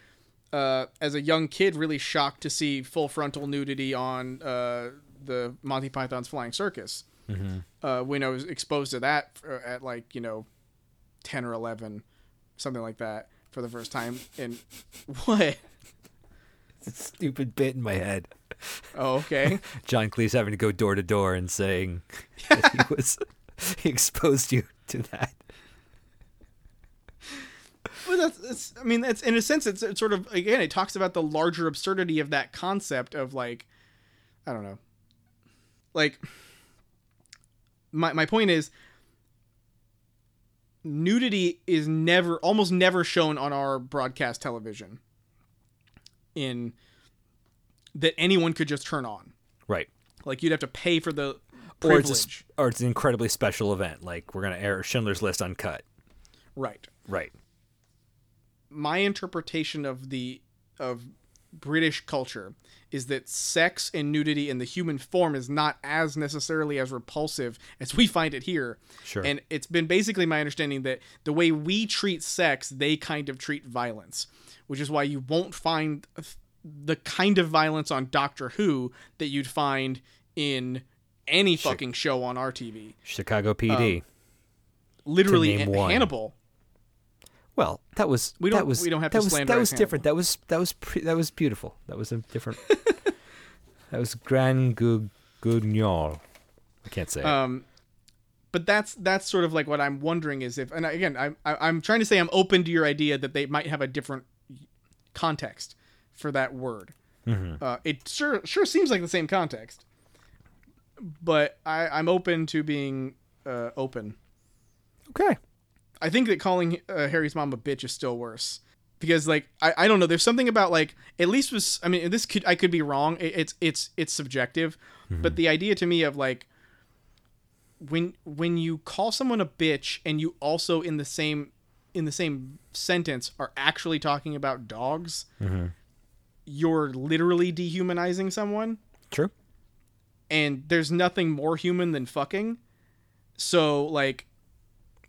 uh, as a young kid really shocked to see full frontal nudity on uh, the Monty Python's Flying Circus. Uh, when I was exposed to that at like you know ten or eleven, something like that for the first time. And what? It's a stupid bit in my head. Oh, okay. John Cleese having to go door to door and saying he was he exposed you to that. Well, that's, it's, I mean, that's in a sense, it's, it's sort of again, it talks about the larger absurdity of that concept of like, I don't know, like. My my point is, nudity is never, almost never shown on our broadcast television. In that anyone could just turn on, Right. like you'd have to pay for the Or it's, a, privilege, or it's an incredibly special event, like we're gonna air Schindler's List uncut. right? Right. My interpretation of the of British culture is that sex and nudity in the human form is not as necessarily as repulsive as we find it here. Sure. And it's been basically my understanding that the way we treat sex, they kind of treat violence, which is why you won't find the kind of violence on Doctor Who that you'd find in any fucking show on our TV. Chicago PD. Um, literally, Han- one. Hannibal. Well, that was We that don't- was we don't have that to was, slander That was Hannibal. different. That was that was pre- that was beautiful. That was a different. that was Grand Gu- Guignol. I can't say. um but that's that's sort of like what i'm wondering is if and again i'm I- i'm trying to say i'm open to your idea that they might have a different context for that word uh, it sure sure seems like the same context but i i'm open to being uh, open okay. I think that calling uh, Harry's mom a bitch is still worse. Because like I, I don't know there's something about like at least was I mean this could I could be wrong it, it's it's it's subjective but the idea to me of like when when you call someone a bitch and you also in the same in the same sentence are actually talking about dogs you're literally dehumanizing someone. True. and there's nothing more human than fucking. So like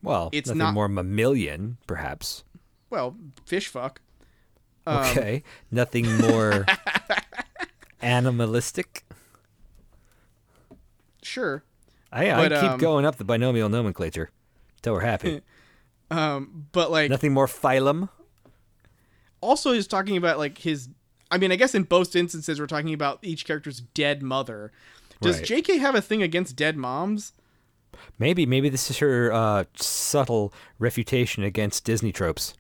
Well, It's nothing not- more mammalian, perhaps. well fish fuck Um, Okay. nothing more animalistic. sure I, But, I keep um, going up the binomial nomenclature till we're happy. Um, but like nothing more phylum. also he's talking about like his I mean, I guess in both instances we're talking about each character's dead mother. Does Right. JK have a thing against dead moms? Maybe maybe this is her uh, subtle refutation against Disney tropes.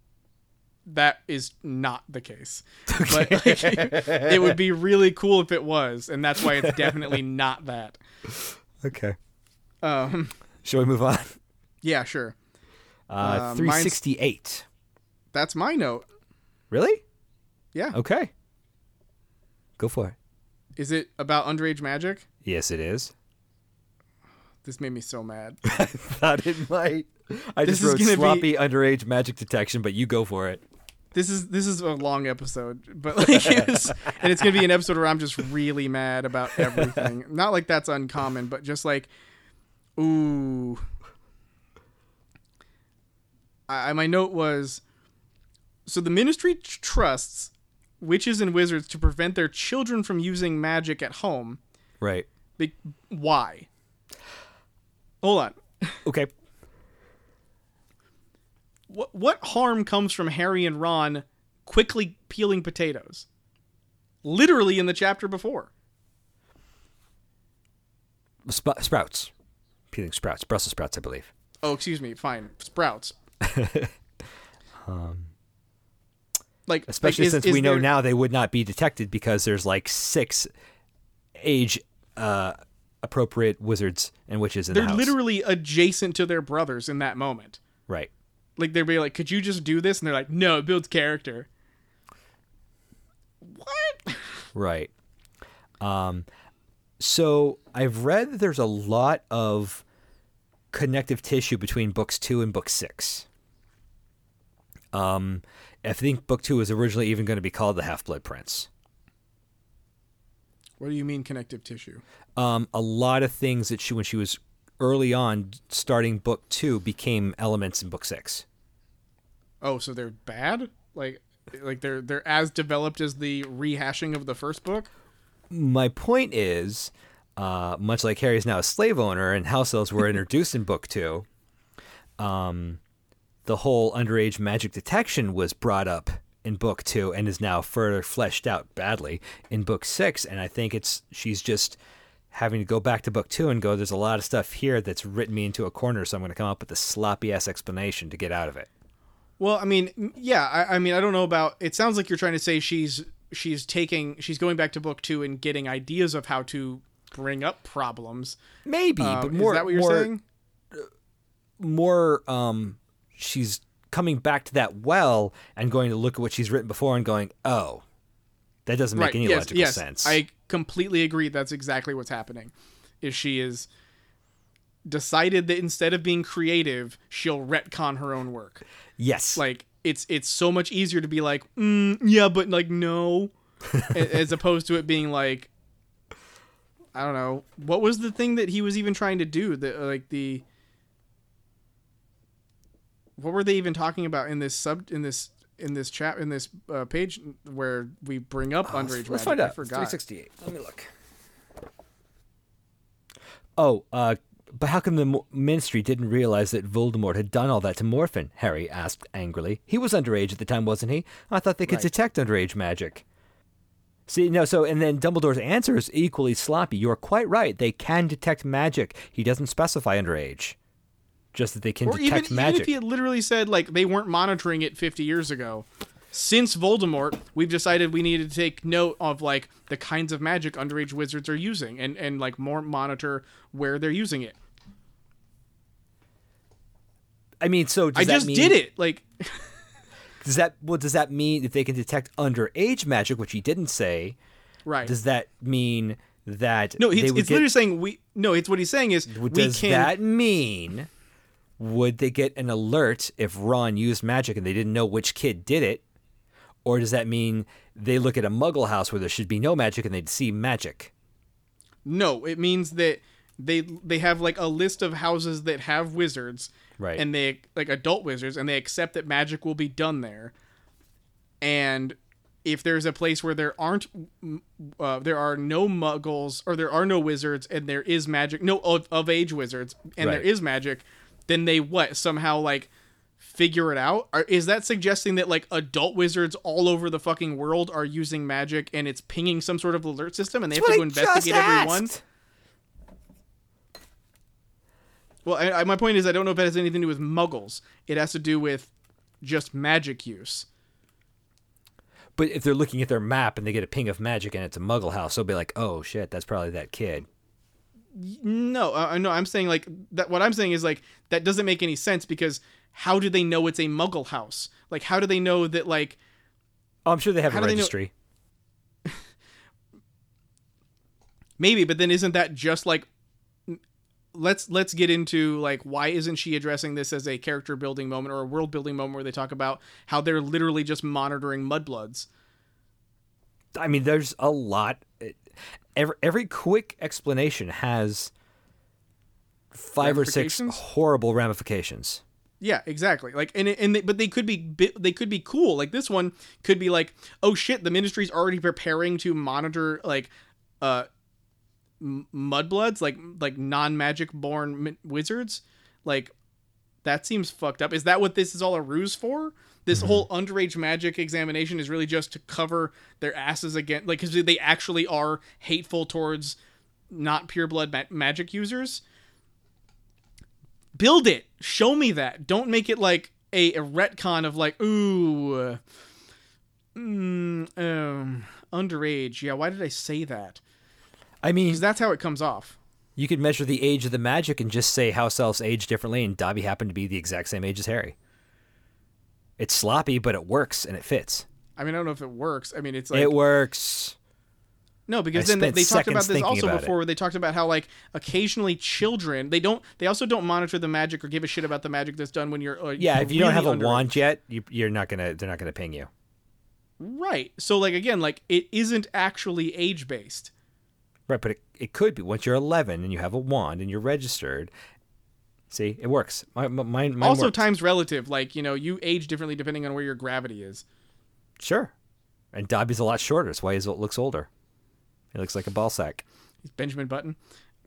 that is not the case. But like, it would be really cool if it was, and that's why it's definitely not that. Okay. Um, Shall we move on? yeah, sure. Uh, Uh, 368. That's my note. Really? Yeah. Okay. Go for it. Is it about underage magic? Yes, it is. This made me so mad. I thought it might. I This just wrote gonna be- sloppy underage magic detection, but you go for it. This is this is a long episode, but like it's, and it's gonna be an episode where I'm just really mad about everything. Not like that's uncommon, but just like, ooh. I my note was, so the ministry tr- trusts witches and wizards to prevent their children from using magic at home. Right. Be- why? Hold on. Okay. What what harm comes from Harry and Ron quickly peeling potatoes? Literally in the chapter before. Sp- sprouts. Peeling sprouts. Brussels sprouts, I believe. Oh, excuse me. Fine, sprouts. like Especially like, is- since is we know now they would not be detected because there's like six age uh, appropriate wizards and witches in they're the literally adjacent to their brothers in that moment. right. Like they'd be like, "Could you just do this?" And they're like, "No, it builds character." What? Right. Um, so I've read that there's a lot of connective tissue between books two and book six. Um, I think book two was originally even going to be called the Half Blood Prince. What do you mean connective tissue? Um, a lot of things that she, when she was early on starting book two, became elements in book six. Oh, so they're bad? Like like they're they're as developed as the rehashing of the first book? my point is, uh, much like Harry's now a slave owner and house elves were introduced in book two, um, the whole underage magic detection was brought up in book two and is now further fleshed out badly in book six. And I think it's she's just having to go back to book two and go, there's a lot of stuff here that's written me into a corner, so I'm going to come up with a sloppy ass explanation to get out of it. Well, I mean, yeah, I, I mean, I don't know about. It sounds like you're trying to say she's she's taking she's going back to book two and getting ideas of how to bring up problems. Maybe, Uh, but more is that what you're more, saying? more um she's coming back to that well and going to look at what she's written before and going oh that doesn't make right? any yes, logical yes. sense I completely agree. That's exactly what's happening. Is she is decided that instead of being creative, she'll retcon her own work. yes like it's it's so much easier to be like mm, yeah but like no as opposed to it being like i don't know what was the thing that he was even trying to do that like the what were they even talking about in this sub in this in this chat in this uh, page where we bring up underage let's magic find i out forgot 368 let me look oh uh but how come the ministry didn't realize that Voldemort had done all that to Morfin? Harry asked angrily. He was underage at the time, wasn't he? I thought they could Right. detect underage magic. See, no, so, and then Dumbledore's answer is equally sloppy. You're quite right. They can detect magic. He doesn't specify underage. Just that they can or even, detect even magic. if he had literally said like they weren't monitoring it 50 years ago since voldemort we've decided we needed to take note of like the kinds of magic underage wizards are using and and like more monitor where they're using it I mean, so does i just mean, did it like Does that well? Does that mean if they can detect underage magic, which he didn't say? right Does that mean that no they it's, it's get, literally saying we no it's what he's saying is we Does can that mean would they get an alert if Ron used magic and they didn't know which kid did it? Or does that mean they look at a muggle house where there should be no magic and they'd see magic? no it means that they they have like a list of houses that have wizards Right. and they like adult wizards and they accept that magic will be done there and if there's a place where there aren't uh, there are no muggles or there are no wizards and there is magic no of, of age wizards and there Right. is magic then they what somehow like figure it out or is that suggesting that like adult wizards all over the fucking world are using magic and it's pinging some sort of alert system and they have to go investigate everyone Well, I, I, my point is, I don't know if it has anything to do with muggles. It has to do with just magic use. But if they're looking at their map and they get a ping of magic and it's a Muggle house, they'll be like, "Oh shit, that's probably that kid." No, uh, no, I'm saying like that. What I'm saying is like that doesn't make any sense because how do they know it's a Muggle house? Like, how do they know that like? Oh, I'm sure they have a they know- registry. Maybe, but then isn't that just like? Let's let's get into like why isn't she addressing this as a character building moment or a world building moment where they talk about how they're literally just monitoring mudbloods. I mean, there's a lot. Every every quick explanation has five or six horrible ramifications. Yeah, exactly. Like, and and they, but they could be they could be cool. Like this one could be like, oh shit, the ministry's already preparing to monitor like, uh, m- mudbloods, like like non magic born wizards. Like, that seems fucked up. Is that what this is all a ruse for? This whole underage magic examination is really just to cover their asses again, like because they actually are hateful towards not pure blood ma- magic users. Build it. Show me that. Don't make it like a, a retcon of like ooh mm, um underage. Yeah why did i say that? I mean, that's how it comes off. you could measure the age of the magic and just say house elves age differently, and Dobby happened to be the exact same age as Harry. It's sloppy, but it works and it fits. i mean i don't know if it works i mean it's like it works. no because I then they, they talked about this also about it. before where they talked about how like occasionally children they don't they also don't monitor the magic or give a shit about the magic that's done when you're uh, Yeah, if you don't have a wand yet, you, you're not gonna. They're not gonna ping you. right so like again like it isn't actually age based Right, but it, it could be once you're 11 and you have a wand and you're registered. See, it works. My, my, mine, mine also time's relative like you know you age differently depending on where your gravity is Sure. And Dobby's a lot shorter. That's why he looks older. He looks like a ball sack. He's Benjamin Button.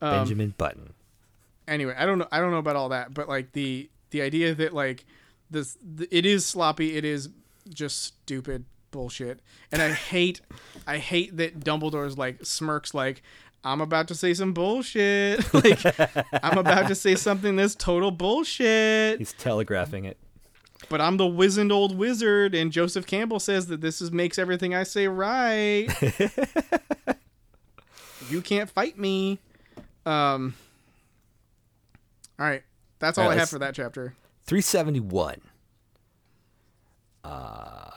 Um, Benjamin Button. Anyway, I don't know. I don't know about all that, but like the the idea that like this, th- it is sloppy. It is just stupid bullshit, and I hate, I hate that Dumbledore's like smirks like. I'm about to say some bullshit. like I'm about to say something that's total bullshit. He's telegraphing it. But I'm the wizened old wizard, and Joseph Campbell says that this is makes everything I say right. you can't fight me. Um. All right, that's all All right, I have for that chapter. 371. Uh,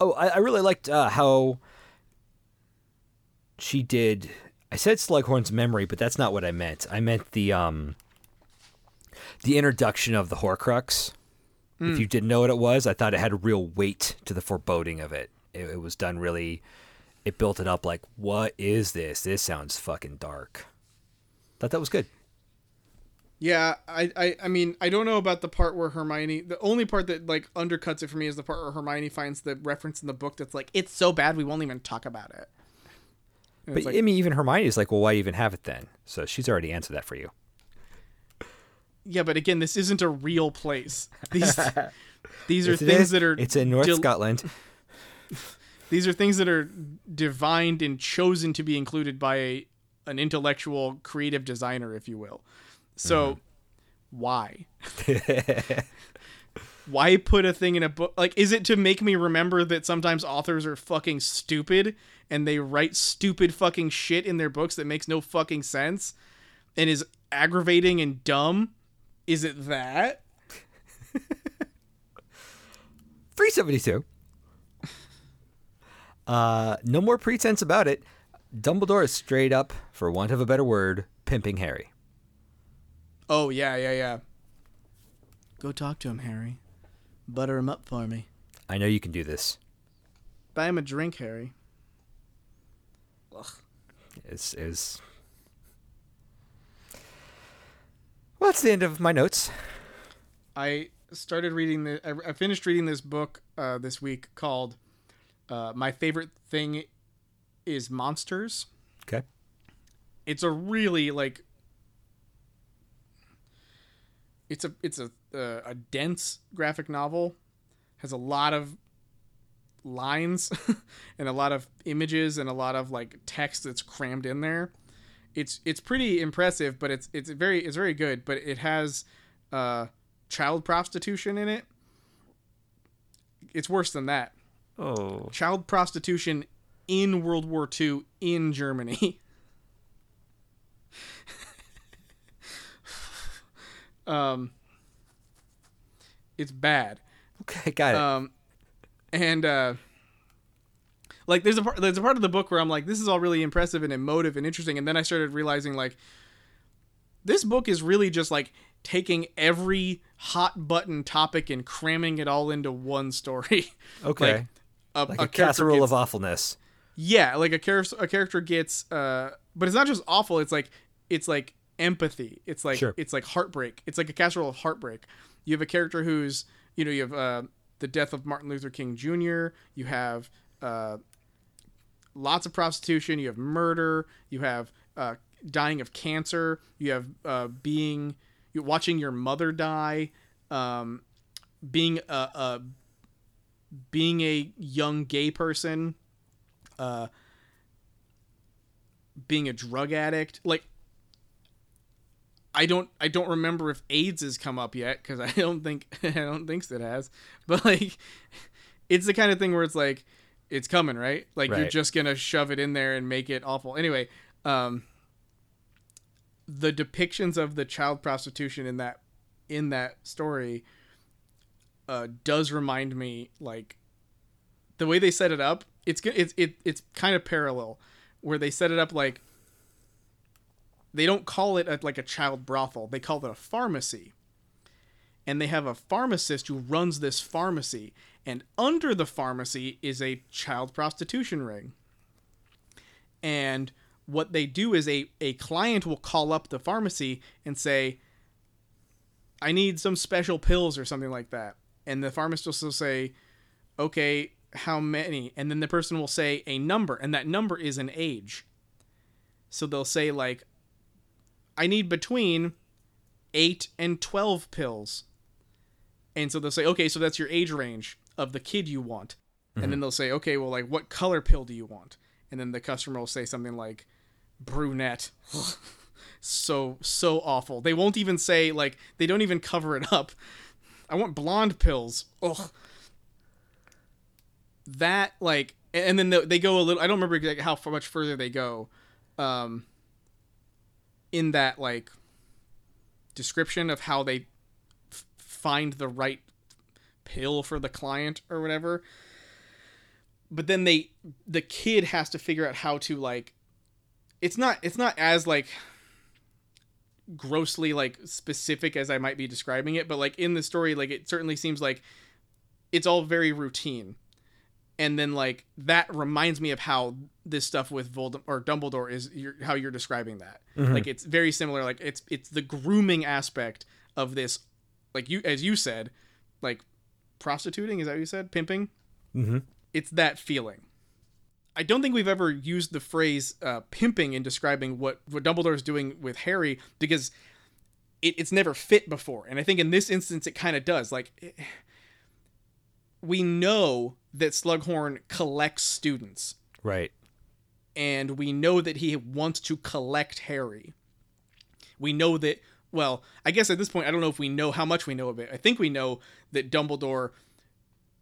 oh, I, I really liked uh, how she did. I said Slughorn's memory, but that's not what I meant. I meant the um the introduction of the Horcrux. If you didn't know what it was, I thought it had a real weight to the foreboding of it. It, it was done really. It built it up like, what is this? This sounds fucking dark. Thought that was good. Yeah, I, I, I mean, I don't know about the part where Hermione. The only part that like undercuts it for me is the part where Hermione finds the reference in the book that's like, "It's so bad we won't even talk about it." And But like, I mean, even Hermione's like, well, why even have it then? So she's already answered that for you. yeah, but again, this isn't a real place. These, these are things that are. It's in North del- Scotland. These are things that are divined and chosen to be included by a, an intellectual, creative designer, if you will. So, mm-hmm. why? why put a thing in a book? Like, is it to make me remember that sometimes authors are fucking stupid and they write stupid fucking shit in their books that makes no fucking sense and is aggravating and dumb? Is it that? 372. Uh, no more pretense about it. Dumbledore is straight up, for want of a better word, pimping Harry. Oh, yeah, yeah, yeah. Go talk to him, Harry. Butter him up for me. I know you can do this. Buy him a drink, Harry. Ugh. Is is well, that's the end of my notes. I started reading the. I, I finished reading this book uh, this week called uh, "My Favorite Thing Is Monsters." Okay. It's a really like. It's a it's a uh, a dense graphic novel, has a lot of lines and a lot of images and a lot of like text that's crammed in there. It's it's pretty impressive, but it's it's very it's very good. But it has uh, child prostitution in it. It's worse than that. Oh. child prostitution in World War II in Germany. um, it's bad. Okay, got it. Um, and uh, like there's a part there's a part of the book where I'm like, this is all really impressive and emotive and interesting, and then I started realizing like, this book is really just like taking every hot button topic and cramming it all into one story. okay. like, a, like a, a casserole gets- of awfulness. yeah, like a character a character gets uh but it's not just awful, it's like it's like empathy. It's like Sure. it's like heartbreak. It's like a casserole of heartbreak. You have a character who's, you know, you have uh the death of Martin Luther King Jr., you have uh lots of prostitution, you have murder, you have uh dying of cancer, you have uh being you watching your mother die, um being a, a being a young gay person uh being a drug addict like i don't i don't remember if aids has come up yet because i don't think i don't think it has. But like it's the kind of thing where it's like it's coming right? Like you're just gonna shove it in there and make it awful. Anyway um the depictions of the child prostitution in that in that story uh does remind me like the way they set it up it's it's it, it's kind of parallel where they set it up like they don't call it a, like a child brothel. They call it a pharmacy. And they have a pharmacist who runs this pharmacy. And under the pharmacy is a child prostitution ring. And what they do is a, a client will call up the pharmacy and say i need some special pills or something like that. And the pharmacist will say okay how many? And then the person will say a number and that number is an age. So they'll say like i need between 8 and 12 pills. And so they'll say okay so that's your age range of the kid you want. And then they'll say okay well like what color pill do you want? And then the customer will say something like brunette. So so awful. They won't even say like they don't even cover it up. I want blonde pills. Ugh. That like and then they- they go a little i don't remember exactly how much further they go. Um in that like description of how they f- find the right pill for the client or whatever. But then they the kid has to figure out how to like it's not it's not as like grossly like specific as i might be describing it but like in the story like it certainly seems like it's all very routine. And then like that reminds me of how this stuff with Voldemort or Dumbledore is you're, how you're describing that. Like it's very similar. Like it's it's the grooming aspect of this, like you as you said, like prostituting is that what you said? Pimping. Mm-hmm. It's that feeling. I don't think we've ever used the phrase uh, pimping in describing what what Dumbledore is doing with Harry because it, it's never fit before, and I think in this instance it kind of does. Like it- we know that Slughorn collects students, Right. And we know that he wants to collect Harry. We know that. Well, I guess at this point, I don't know if we know how much we know of it. I think we know that Dumbledore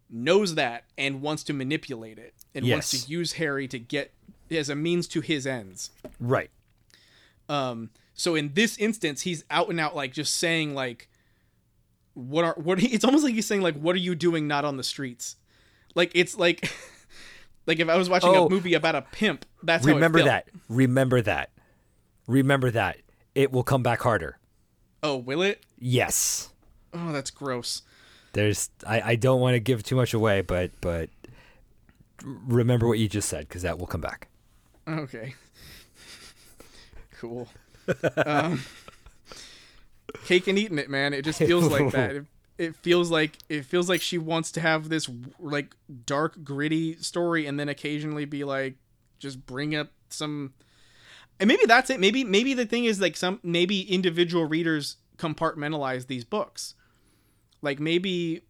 knows that and wants to manipulate it and wants to use Harry to get as a means to his ends. Right. Um, so in this instance, he's out and out like just saying like, "What are what?" It's almost like he's saying like, "What are you doing not on the streets?" Like it's like, like if I was watching Oh. a movie about a pimp, that's how it Remember that. Remember that. Remember that. It will come back harder. Oh, will it? Yes. Oh, that's gross. There's. I. I don't want to give too much away, but but remember what you just said because that will come back. Okay. cool. um, cake and eating it, man. It just feels like that. It, it feels like it feels like she wants to have this like dark, gritty story, and then occasionally be like, just bring up some. And maybe that's it. Maybe maybe the thing is like some maybe individual readers compartmentalize these books. Like maybe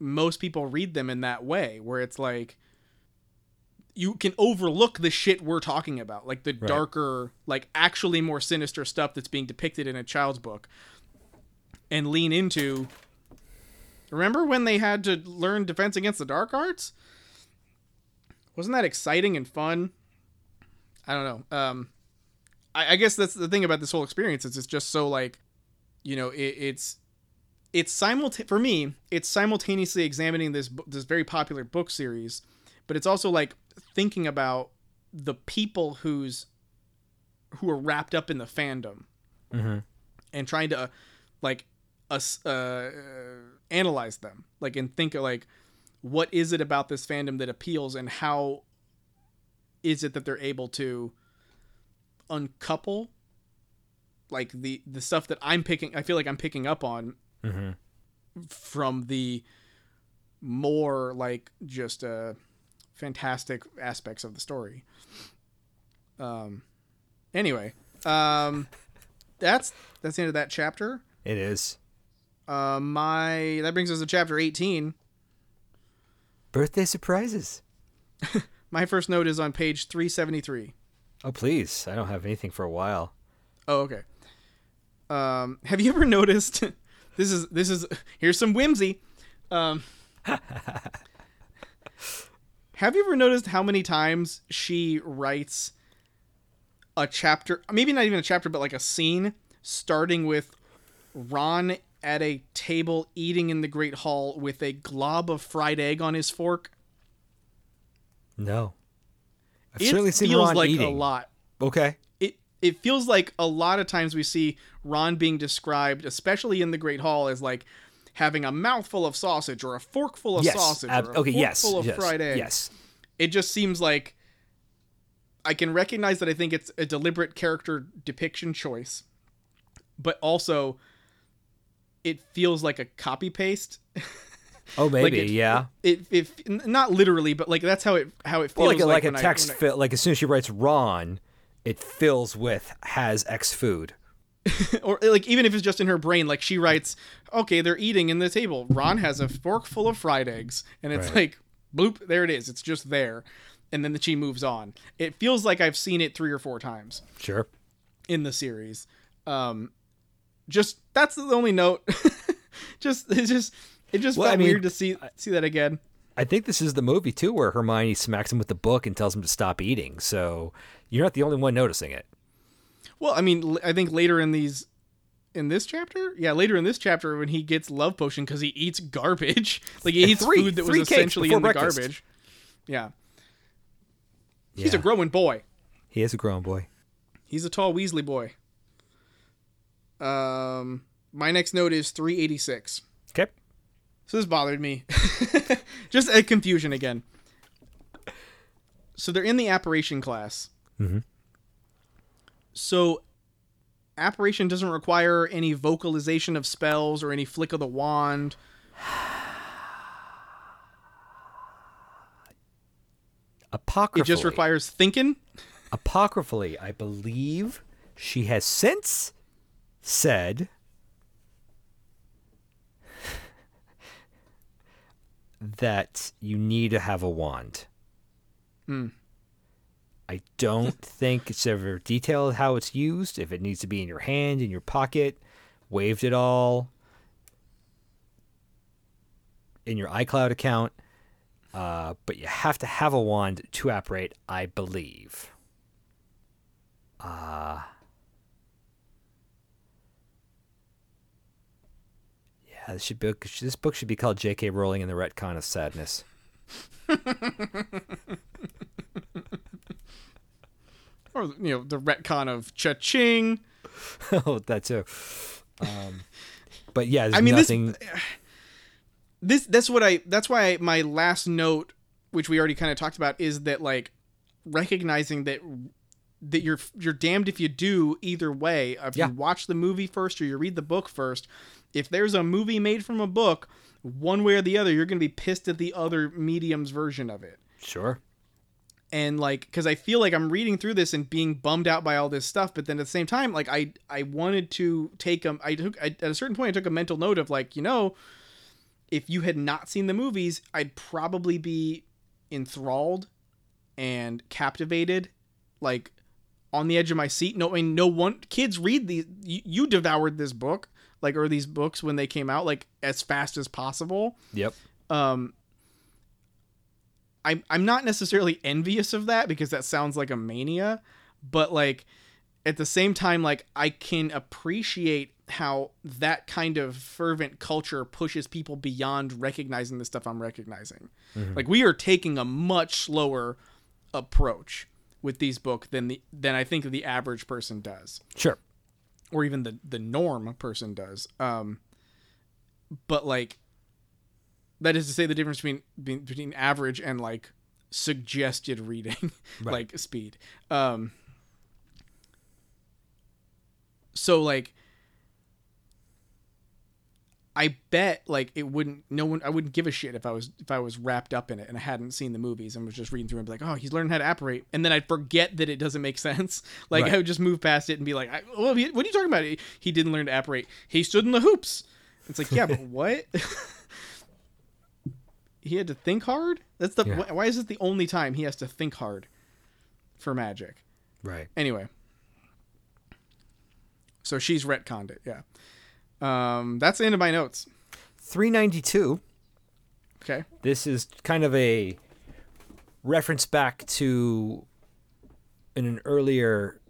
most people read them in that way, where it's like you can overlook the shit we're talking about, like the darker, like actually more sinister stuff that's being depicted in a child's book, and lean into. Remember when they had to learn Defense Against the Dark Arts? wasn't that exciting and fun? I don't know. Um, I, I guess that's the thing about this whole experience is it's just so like, you know, it, it's it's simulta- for me it's simultaneously examining this this very popular book series, but it's also like thinking about the people who's who are wrapped up in the fandom Mhm. and trying to like us uh, analyze them like and think of like what is it about this fandom that appeals and how is it that they're able to uncouple like the the stuff that I'm picking I feel like I'm picking up on Mhm. from the more like just uh fantastic aspects of the story. Um anyway, um that's that's the end of that chapter. It is. Uh my that brings us to chapter 18. Birthday surprises. My first note is on page 373. Oh, please. I don't have anything for a while. Oh, okay. Um, have you ever noticed? this is this is here's some whimsy. Um, have you ever noticed how many times she writes a chapter? Maybe not even a chapter, but like a scene starting with Ron at a table eating in the Great Hall with a glob of fried egg on his fork. No. I've It certainly seen feels Ron like eating. a lot. Okay. it it feels like a lot of times we see Ron being described, especially in the Great Hall, as like having a mouthful of sausage or a forkful of yes. sausage ab- or a okay. Yes. forkful of yes. fried egg. Yes. It just seems like I can recognize that I think it's a deliberate character depiction choice, but also it feels like a copy paste. Oh, maybe. it- yeah. It, not literally, but like that's how it how it feels Well, like, like, when a text, I- fill, like as soon as she writes Ron, it fills with has X food. or like even if it's just in her brain like she writes okay they're eating in the table ron has a fork full of fried eggs and it's Right. like bloop there it is it's just there and then the she moves on it feels like i've seen it three or four times Sure. in the series um just that's the only note. Just it just it just Well, felt I mean, weird to see see that again. I think this is the movie too, where Hermione smacks him with the book and tells him to stop eating. So you're not the only one noticing it. well i mean I think later in these in this chapter? Yeah later in this chapter when he gets love potion because he eats garbage. Like he eats Three- food that was essentially in the garbage. Yeah. He's a growing boy. He is a grown boy. he's a tall weasley boy um my next note is 386 Okay. so this bothered me. Just a confusion again. So they're in the apparition class. Mhm. so apparition doesn't require any vocalization of spells or any flick of the wand. Apocryphally, it just requires thinking. Apocryphally, I believe she has since said that you need to have a wand. Hmm. I don't think it's ever detailed how it's used, if it needs to be in your hand, in your pocket, waved at all, in your iCloud account. Uh, but you have to have a wand to operate, I believe. Uh, yeah, this should be this book should be called J.K. Rowling and the Retcon of Sadness. or you know the retcon of cha-ching oh, that too. Um, but yeah, there's I mean, this- nothing. this that's what I that's why my last note, which we already kind of talked about, is that like recognizing that that you're you're damned if you do either way. If Yeah. you watch the movie first or you read the book first, if there's a movie made from a book, one way or the other, you're gonna be pissed at the other medium's version of it. Sure. and like because i feel like i'm reading through this and being bummed out by all this stuff but then at the same time like i i wanted to take um i took I, at a certain point i took a mental note of like you know if you had not seen the movies i'd probably be enthralled and captivated like on the edge of my seat no I mean, no one kids read these you, you devoured this book like or these books when they came out like as fast as possible Yep. um I'm I'm not necessarily envious of that because that sounds like a mania, but like at the same time like I can appreciate how that kind of fervent culture pushes people beyond recognizing the stuff I'm recognizing. Like we are taking a much slower approach with these book than the than I think the average person does Sure. Or even the the norm person does. Um, but like that is to say the difference between between, average and like suggested reading, Right. like speed. Um, so like I bet like it wouldn't no one I wouldn't give a shit if I was if I was wrapped up in it and I hadn't seen the movies and was just reading through and be like, oh, he's learning how to operate, and then I'd forget that it doesn't make sense. Like Right. I would just move past it and be like, I, well, he- what are you talking about? He, he didn't learn to operate. He stood in the hoops. It's like, yeah, but what? he had to think hard. That's the Yeah. why is it the only time he has to think hard for magic? Right. Anyway, so she's retconned it. Yeah. Um, that's the end of my notes. 392. Okay. This is kind of a reference back to in an earlier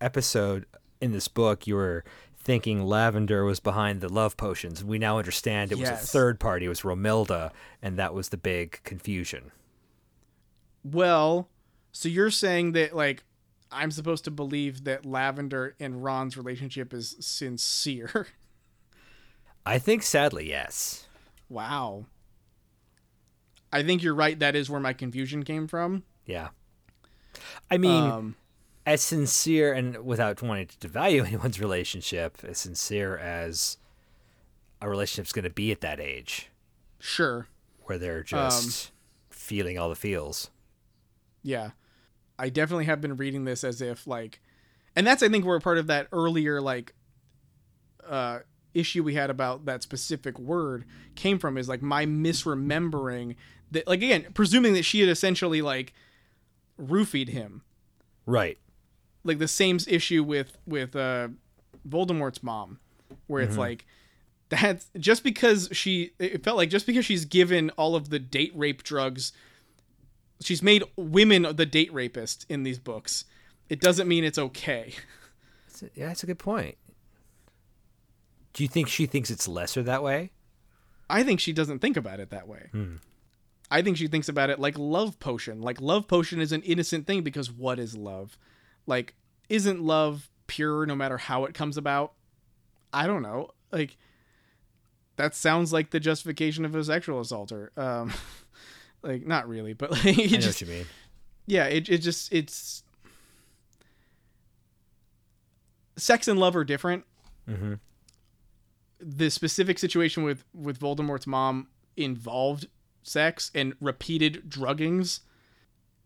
episode in this book you were thinking lavender was behind the love potions we now understand it was a third party it was romilda and that was the big confusion Well, so you're saying that like I'm supposed to believe that Lavender and Ron's relationship is sincere. i think sadly yes wow. I think you're right. That is where my confusion came from. yeah i mean um, as sincere and without wanting to devalue anyone's relationship as sincere as a relationship's going to be at that age sure. where they're just feeling all the feels Yeah. I definitely have been reading this as if like and that's I think where part of that earlier like uh issue we had about that specific word came from is like my misremembering that like again presuming that she had essentially like roofied him. Right. Like the same issue with with uh Voldemort's mom where it's like that's just because she it felt like just because she's given all of the date rape drugs she's made women the date rapist in these books it doesn't mean it's okay. That's a- Yeah, that's a good point. Do you think she thinks it's lesser that way? i think she doesn't think about it that way. I think she thinks about it like love potion. Like love potion is an innocent thing because what is love? Like isn't love pure no matter how it comes about? I don't know. Like that sounds like the justification of a sexual assaulter. Um like not really but like I know just what you mean. yeah it, it just it's sex and love are different. Mhm. The specific situation with with voldemort's mom involved sex and repeated druggings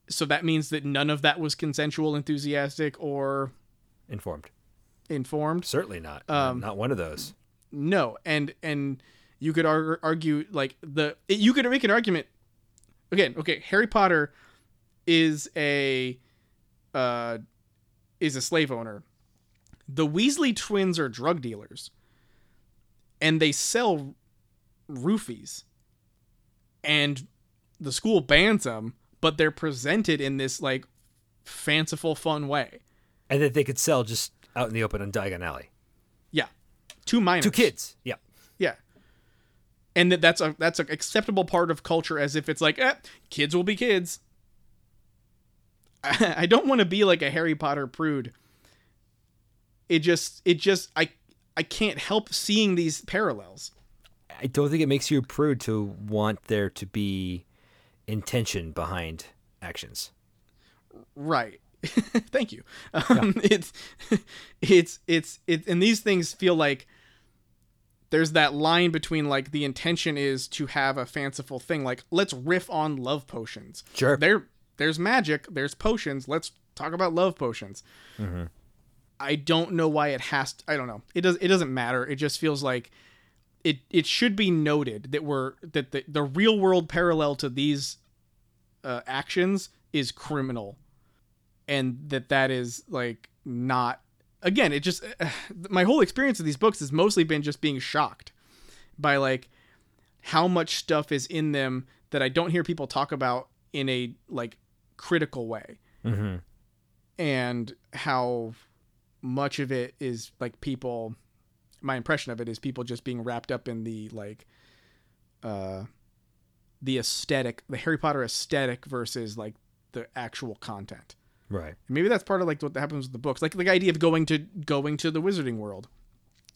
so that means that none of that was consensual enthusiastic or Informed. informed Certainly not. Um, not one of those. no and and you could ar- argue like the you could make an argument again okay harry potter is a uh is a slave owner the weasley twins are drug dealers and they sell roofies and the school bans them but they're presented in this like fanciful fun way And that they could sell just out in the open on Diagon Alley. yeah two minors Two kids. Yeah. Yeah. And that that's a that's an acceptable part of culture as if it's like, eh, kids will be kids. I, I don't want to be like a Harry Potter prude. It just it just I I can't help seeing these parallels. I don't think it makes you a prude to want there to be intention behind actions. Right. Thank you. Um, It's it's it's it, and these things feel like there's that line between like the intention is to have a fanciful thing, like let's riff on love potions. Sure. There, there's magic. There's potions. Let's talk about love potions. Mm-hmm. I don't know why it has. To, I don't know. It does. It doesn't matter. It just feels like it. It should be noted that we're that the the real world parallel to these uh, actions is criminal, and that that is like not. Again, it just my whole experience of these books has mostly been just being shocked by like how much stuff is in them that I don't hear people talk about in a like critical way Mm-hmm. and how much of it is like people my impression of it is people just being wrapped up in the like uh the aesthetic the harry potter aesthetic versus like the actual content. Right. maybe that's part of like what happens with the books. Like the idea of going to going to the wizarding world.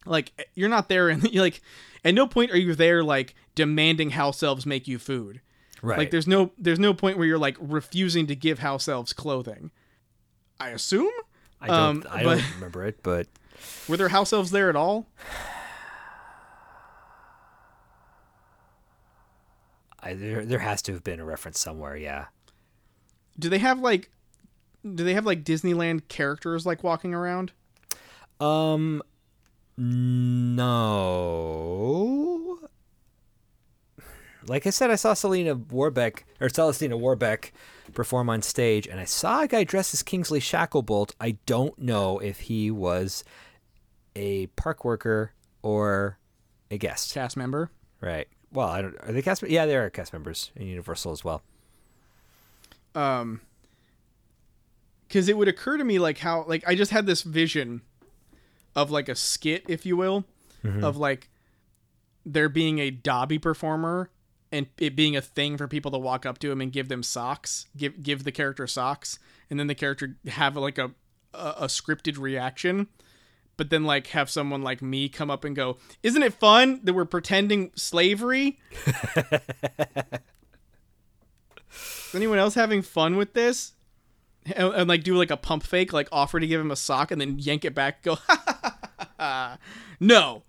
Like you're not there and you're like at no point are you there like demanding house elves make you food. Right. like there's no there's no point where you're like refusing to give house elves clothing. I assume I don't. um, I but- don't remember it, but were there house elves there at all I, there there has to have been a reference somewhere. Yeah. do they have like do they have like disneyland characters like walking around Um. No. Like I said, I saw Selena Warbeck or Celestina Warbeck perform on stage, and I saw a guy dressed as Kingsley Shacklebolt. I don't know if he was a park worker or a guest. cast member Right. Well, I don't. Are they cast? Yeah, they are cast members in Universal as well. um because it would occur to me like how like i just had this vision of like a skit if you will of like there being a dobby performer and it being a thing for people to walk up to him and give them socks give give the character socks and then the character have like a a, a scripted reaction but then like have someone like me come up and go isn't it fun that we're pretending slavery? Is anyone else having fun with this? And, and, like do like a pump fake like offer to give him a sock and then yank it back go no.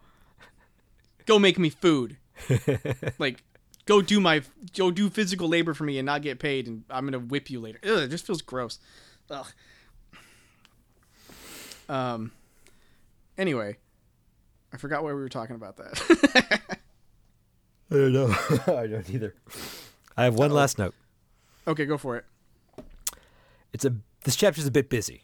Go make me food. Like go do my go do physical labor for me and not get paid and i'm gonna whip you later Ugh, it just feels gross Ugh. um anyway i forgot why we were talking about that I don't know. I don't either. I have one last note. okay go for it It's a this chapter's a bit busy.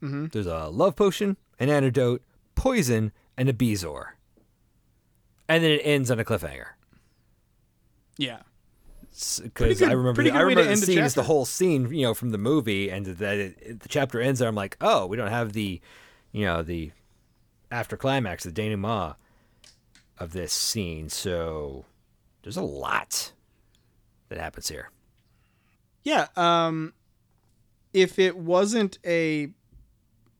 There's a love potion, an antidote, poison, and a bezoar. And then it ends on a cliffhanger. Yeah Because I remember, the, I good way to remember the the scene is the whole scene, you know, from the movie, and that it, it- the chapter ends there. I'm like, oh, we don't have the, you know, the after climax, the denouement of this scene. So there's a lot that happens here. Yeah, um if it wasn't a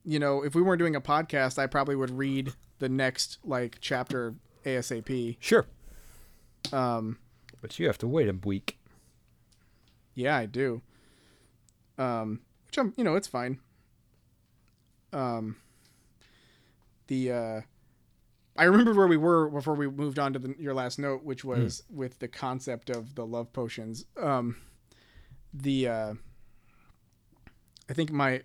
you know, if we weren't doing a podcast, I probably would read the next like chapter ASAP. Sure, Um but you have to wait a week. yeah, I do. Um which I'm, you know, it's fine. Um the uh I remembered where we were before we moved on to the, your last note, which was with the concept of the love potions. Um, the uh, I think my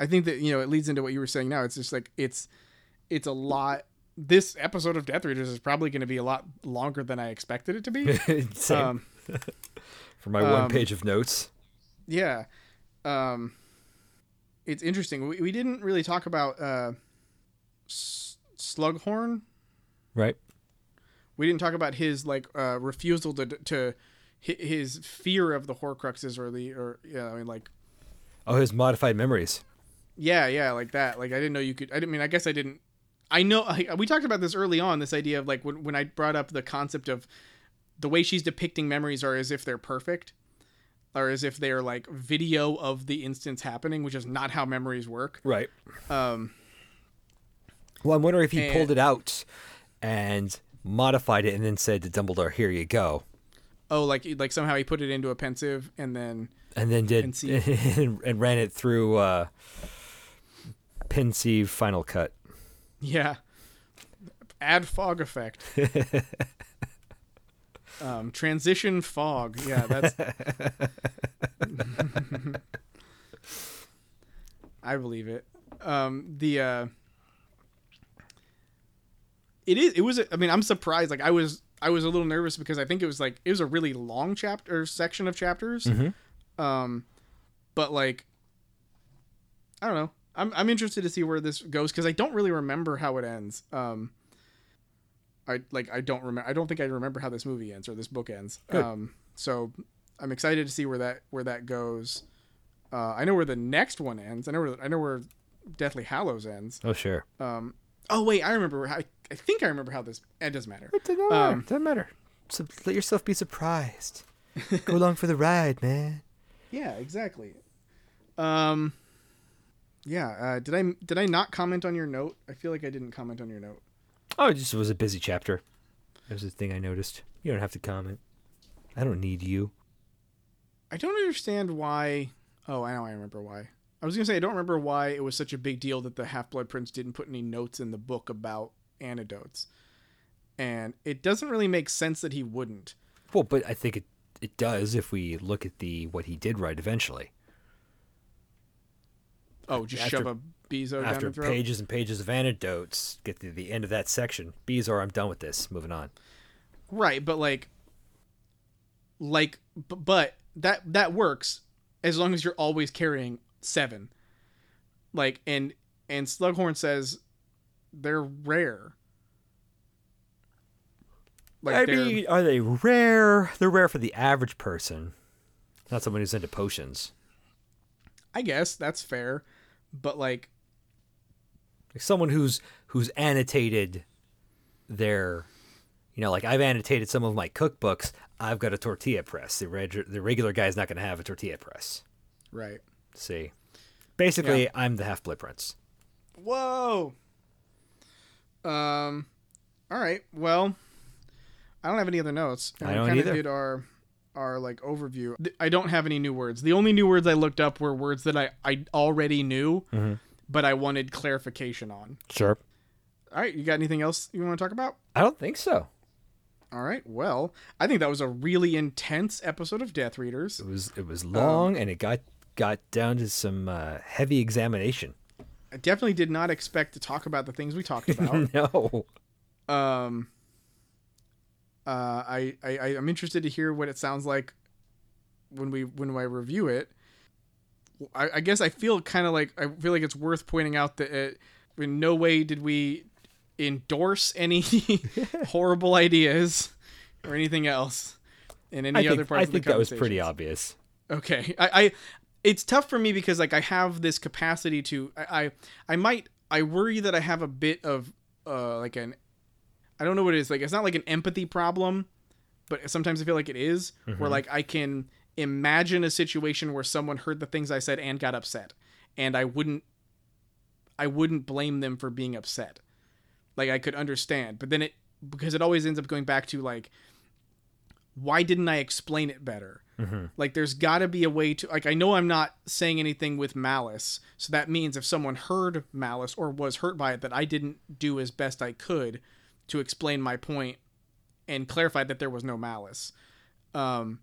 I think that you know it leads into what you were saying now. It's just like it's it's a lot. This episode of Death Readers is probably going to be a lot longer than I expected it to be. Same um, for my one um, page of notes. yeah, um, it's interesting. We, we didn't really talk about uh, S- Slughorn. Right. we didn't talk about his like uh, refusal to to his fear of the Horcruxes or the or yeah I mean like Oh, his modified memories. yeah yeah like that like I didn't know you could I didn't mean I guess I didn't I know I, we talked about this early on this idea of like when when I brought up the concept of the way she's depicting memories are as if they're perfect or as if they're like video of the instance happening which is not how memories work Right. um Well, I'm wondering if he And- pulled it out and modified it and then said to Dumbledore, "Here you go," oh like like somehow he put it into a Pensieve and then and then did And and, ran it through uh, Pensieve Final Cut. Yeah. Add fog effect. um, transition fog. Yeah, that's. I believe it. Um, the uh, it is. It was. a- I mean, I'm surprised. Like, I was. I was a little nervous because I think it was like it was a really long chapter section of chapters. Um, but like, I don't know. I'm I'm interested to see where this goes because I don't really remember how it ends. Um, I like I don't remember. I don't think I remember how this movie ends or this book ends. Good. Um, so I'm excited to see where that where that goes. Uh, I know where the next one ends. I know where I know where Deathly Hallows ends. Oh sure. Um, oh wait, I remember. How, I think I remember how this. It doesn't matter. It doesn't matter. Um, doesn't matter. So let yourself be surprised. Go along for the ride, man. Yeah, exactly. Um, yeah. Uh, did I did I not comment on your note? I feel like I didn't comment on your note. Oh, it just was a busy chapter. That was the thing I noticed. You don't have to comment. I don't need you. I don't understand why. Oh, I know. I remember why. I was gonna say I don't remember why it was such a big deal that the Half Blood Prince didn't put any notes in the book about antidotes, and it doesn't really make sense that he wouldn't. Well, but I think it it does if we look at the what he did write eventually. Oh, just after, shove a Bezoar after down the throat. pages and pages of antidotes. Get to the end of that section. Bezoar, I'm done with this. Moving on. Right, but like, like, but that that works as long as you're always carrying seven. Like, and and Slughorn says they're rare. Like I mean, are they rare? They're rare for the average person, not someone who's into potions. I guess that's fair, but like, like someone who's who's annotated their, you know, like I've annotated some of my cookbooks. I've got a tortilla press. The reg- the regular guy's not going to have a tortilla press. Right. See, basically, yeah. I'm the half blood prince. Whoa. Um. All right. Well. I don't have any other notes. And I don't we kind of did our our like overview. I don't have any new words. The only new words I looked up were words that I I already knew, mm-hmm. but I wanted clarification on. Sure. All right, you got anything else you want to talk about? I don't think so. All right. Well, I think that was a really intense episode of Death Readers. It was it was long um, and it got got down to some uh, heavy examination. I definitely did not expect to talk about the things we talked about. no. Um uh, I, I I'm interested to hear what it sounds like when we when I review it. I, I guess I feel kind of like I feel like it's worth pointing out that it, in no way did we endorse any horrible ideas or anything else in any I other part. I think that was pretty obvious. Okay, I, I it's tough for me because like I have this capacity to I I, I might I worry that I have a bit of uh like an I don't know what it is. Like it's not like an empathy problem, but sometimes I feel like it is, mm-hmm. where like I can imagine a situation where someone heard the things I said and got upset, and I wouldn't I wouldn't blame them for being upset. Like I could understand, but then it because it always ends up going back to like why didn't I explain it better? Mm-hmm. Like there's got to be a way to like I know I'm not saying anything with malice, so that means if someone heard malice or was hurt by it that I didn't do as best I could to explain my point and clarify that there was no malice. Um,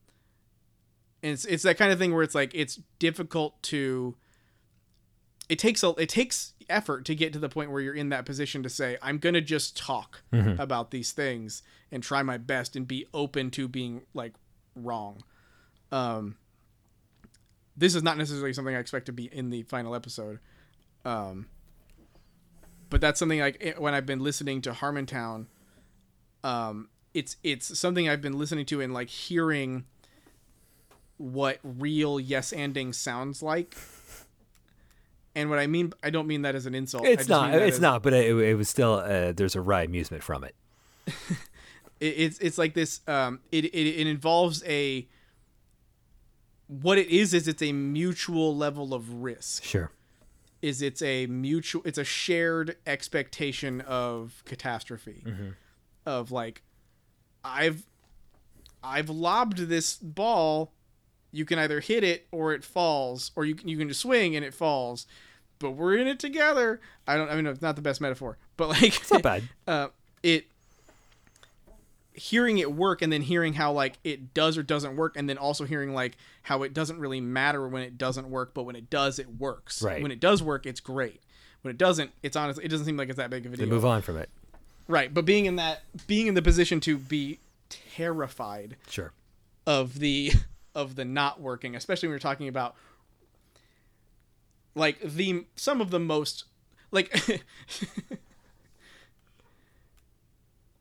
and it's it's that kind of thing where it's like it's difficult to. It takes a it takes effort to get to the point where you're in that position to say I'm gonna just talk mm-hmm. about these things and try my best and be open to being like wrong. Um, this is not necessarily something I expect to be in the final episode. Um, but that's something like eh, when I've been listening to Harmontown, um, it's it's something I've been listening to and like hearing what real yes anding sounds like. And what I mean, I don't mean that as an insult. It's not. It's as, not. But it, it was still. Uh, there's a wry amusement from it. it. It's it's like this. Um, it, it it involves a. What it is is it's a mutual level of risk. Sure is it's a mutual it's a shared expectation of catastrophe. Mm-hmm. of like i've i've lobbed this ball. You can either hit it or it falls or you can, you can just swing and it falls. But we're in it together. I don't i mean it's not the best metaphor but like it's not bad. uh, it hearing it work and then hearing how like it does or doesn't work and then also hearing like how it doesn't really matter when it doesn't work but when it does it works. Right. When it does work it's great. When it doesn't it's honestly it doesn't seem like it's that big of a deal. they move on from it. Right but being in that being in the position to be terrified sure. of the of the not working especially when you're talking about like the some of the most like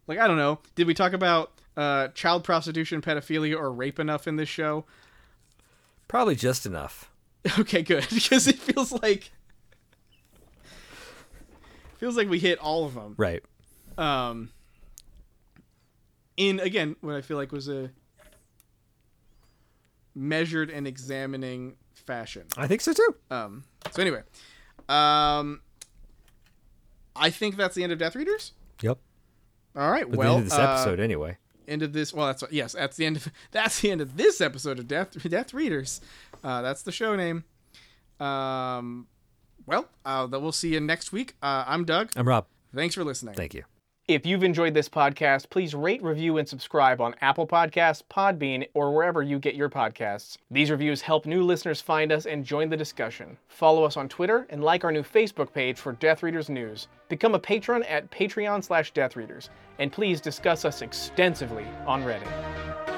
like I don't know. Did we talk about uh, child prostitution, pedophilia, or rape enough in this show? Probably just enough. Okay, good because it feels like feels like we hit all of them. Right. Um, in again, what I feel like was a measured and examining fashion. I think so too. Um, so anyway, um, I think that's the end of Death Readers. Yep. All right. But well, the end of this uh, episode, anyway. end of this. Well, that's yes. That's the end. Of, that's the end of this episode of Death Death Readers. Uh, that's the show name. Um, well, uh, we'll see you next week. Uh, I'm Doug. I'm Rob. Thanks for listening. Thank you. If you've enjoyed this podcast, please rate, review, and subscribe on Apple Podcasts, Podbean, or wherever you get your podcasts. These reviews help new listeners find us and join the discussion. Follow us on Twitter and like our new Facebook page for Death Readers News. Become a patron at Patreon slash Death Readers, and please discuss us extensively on Reddit.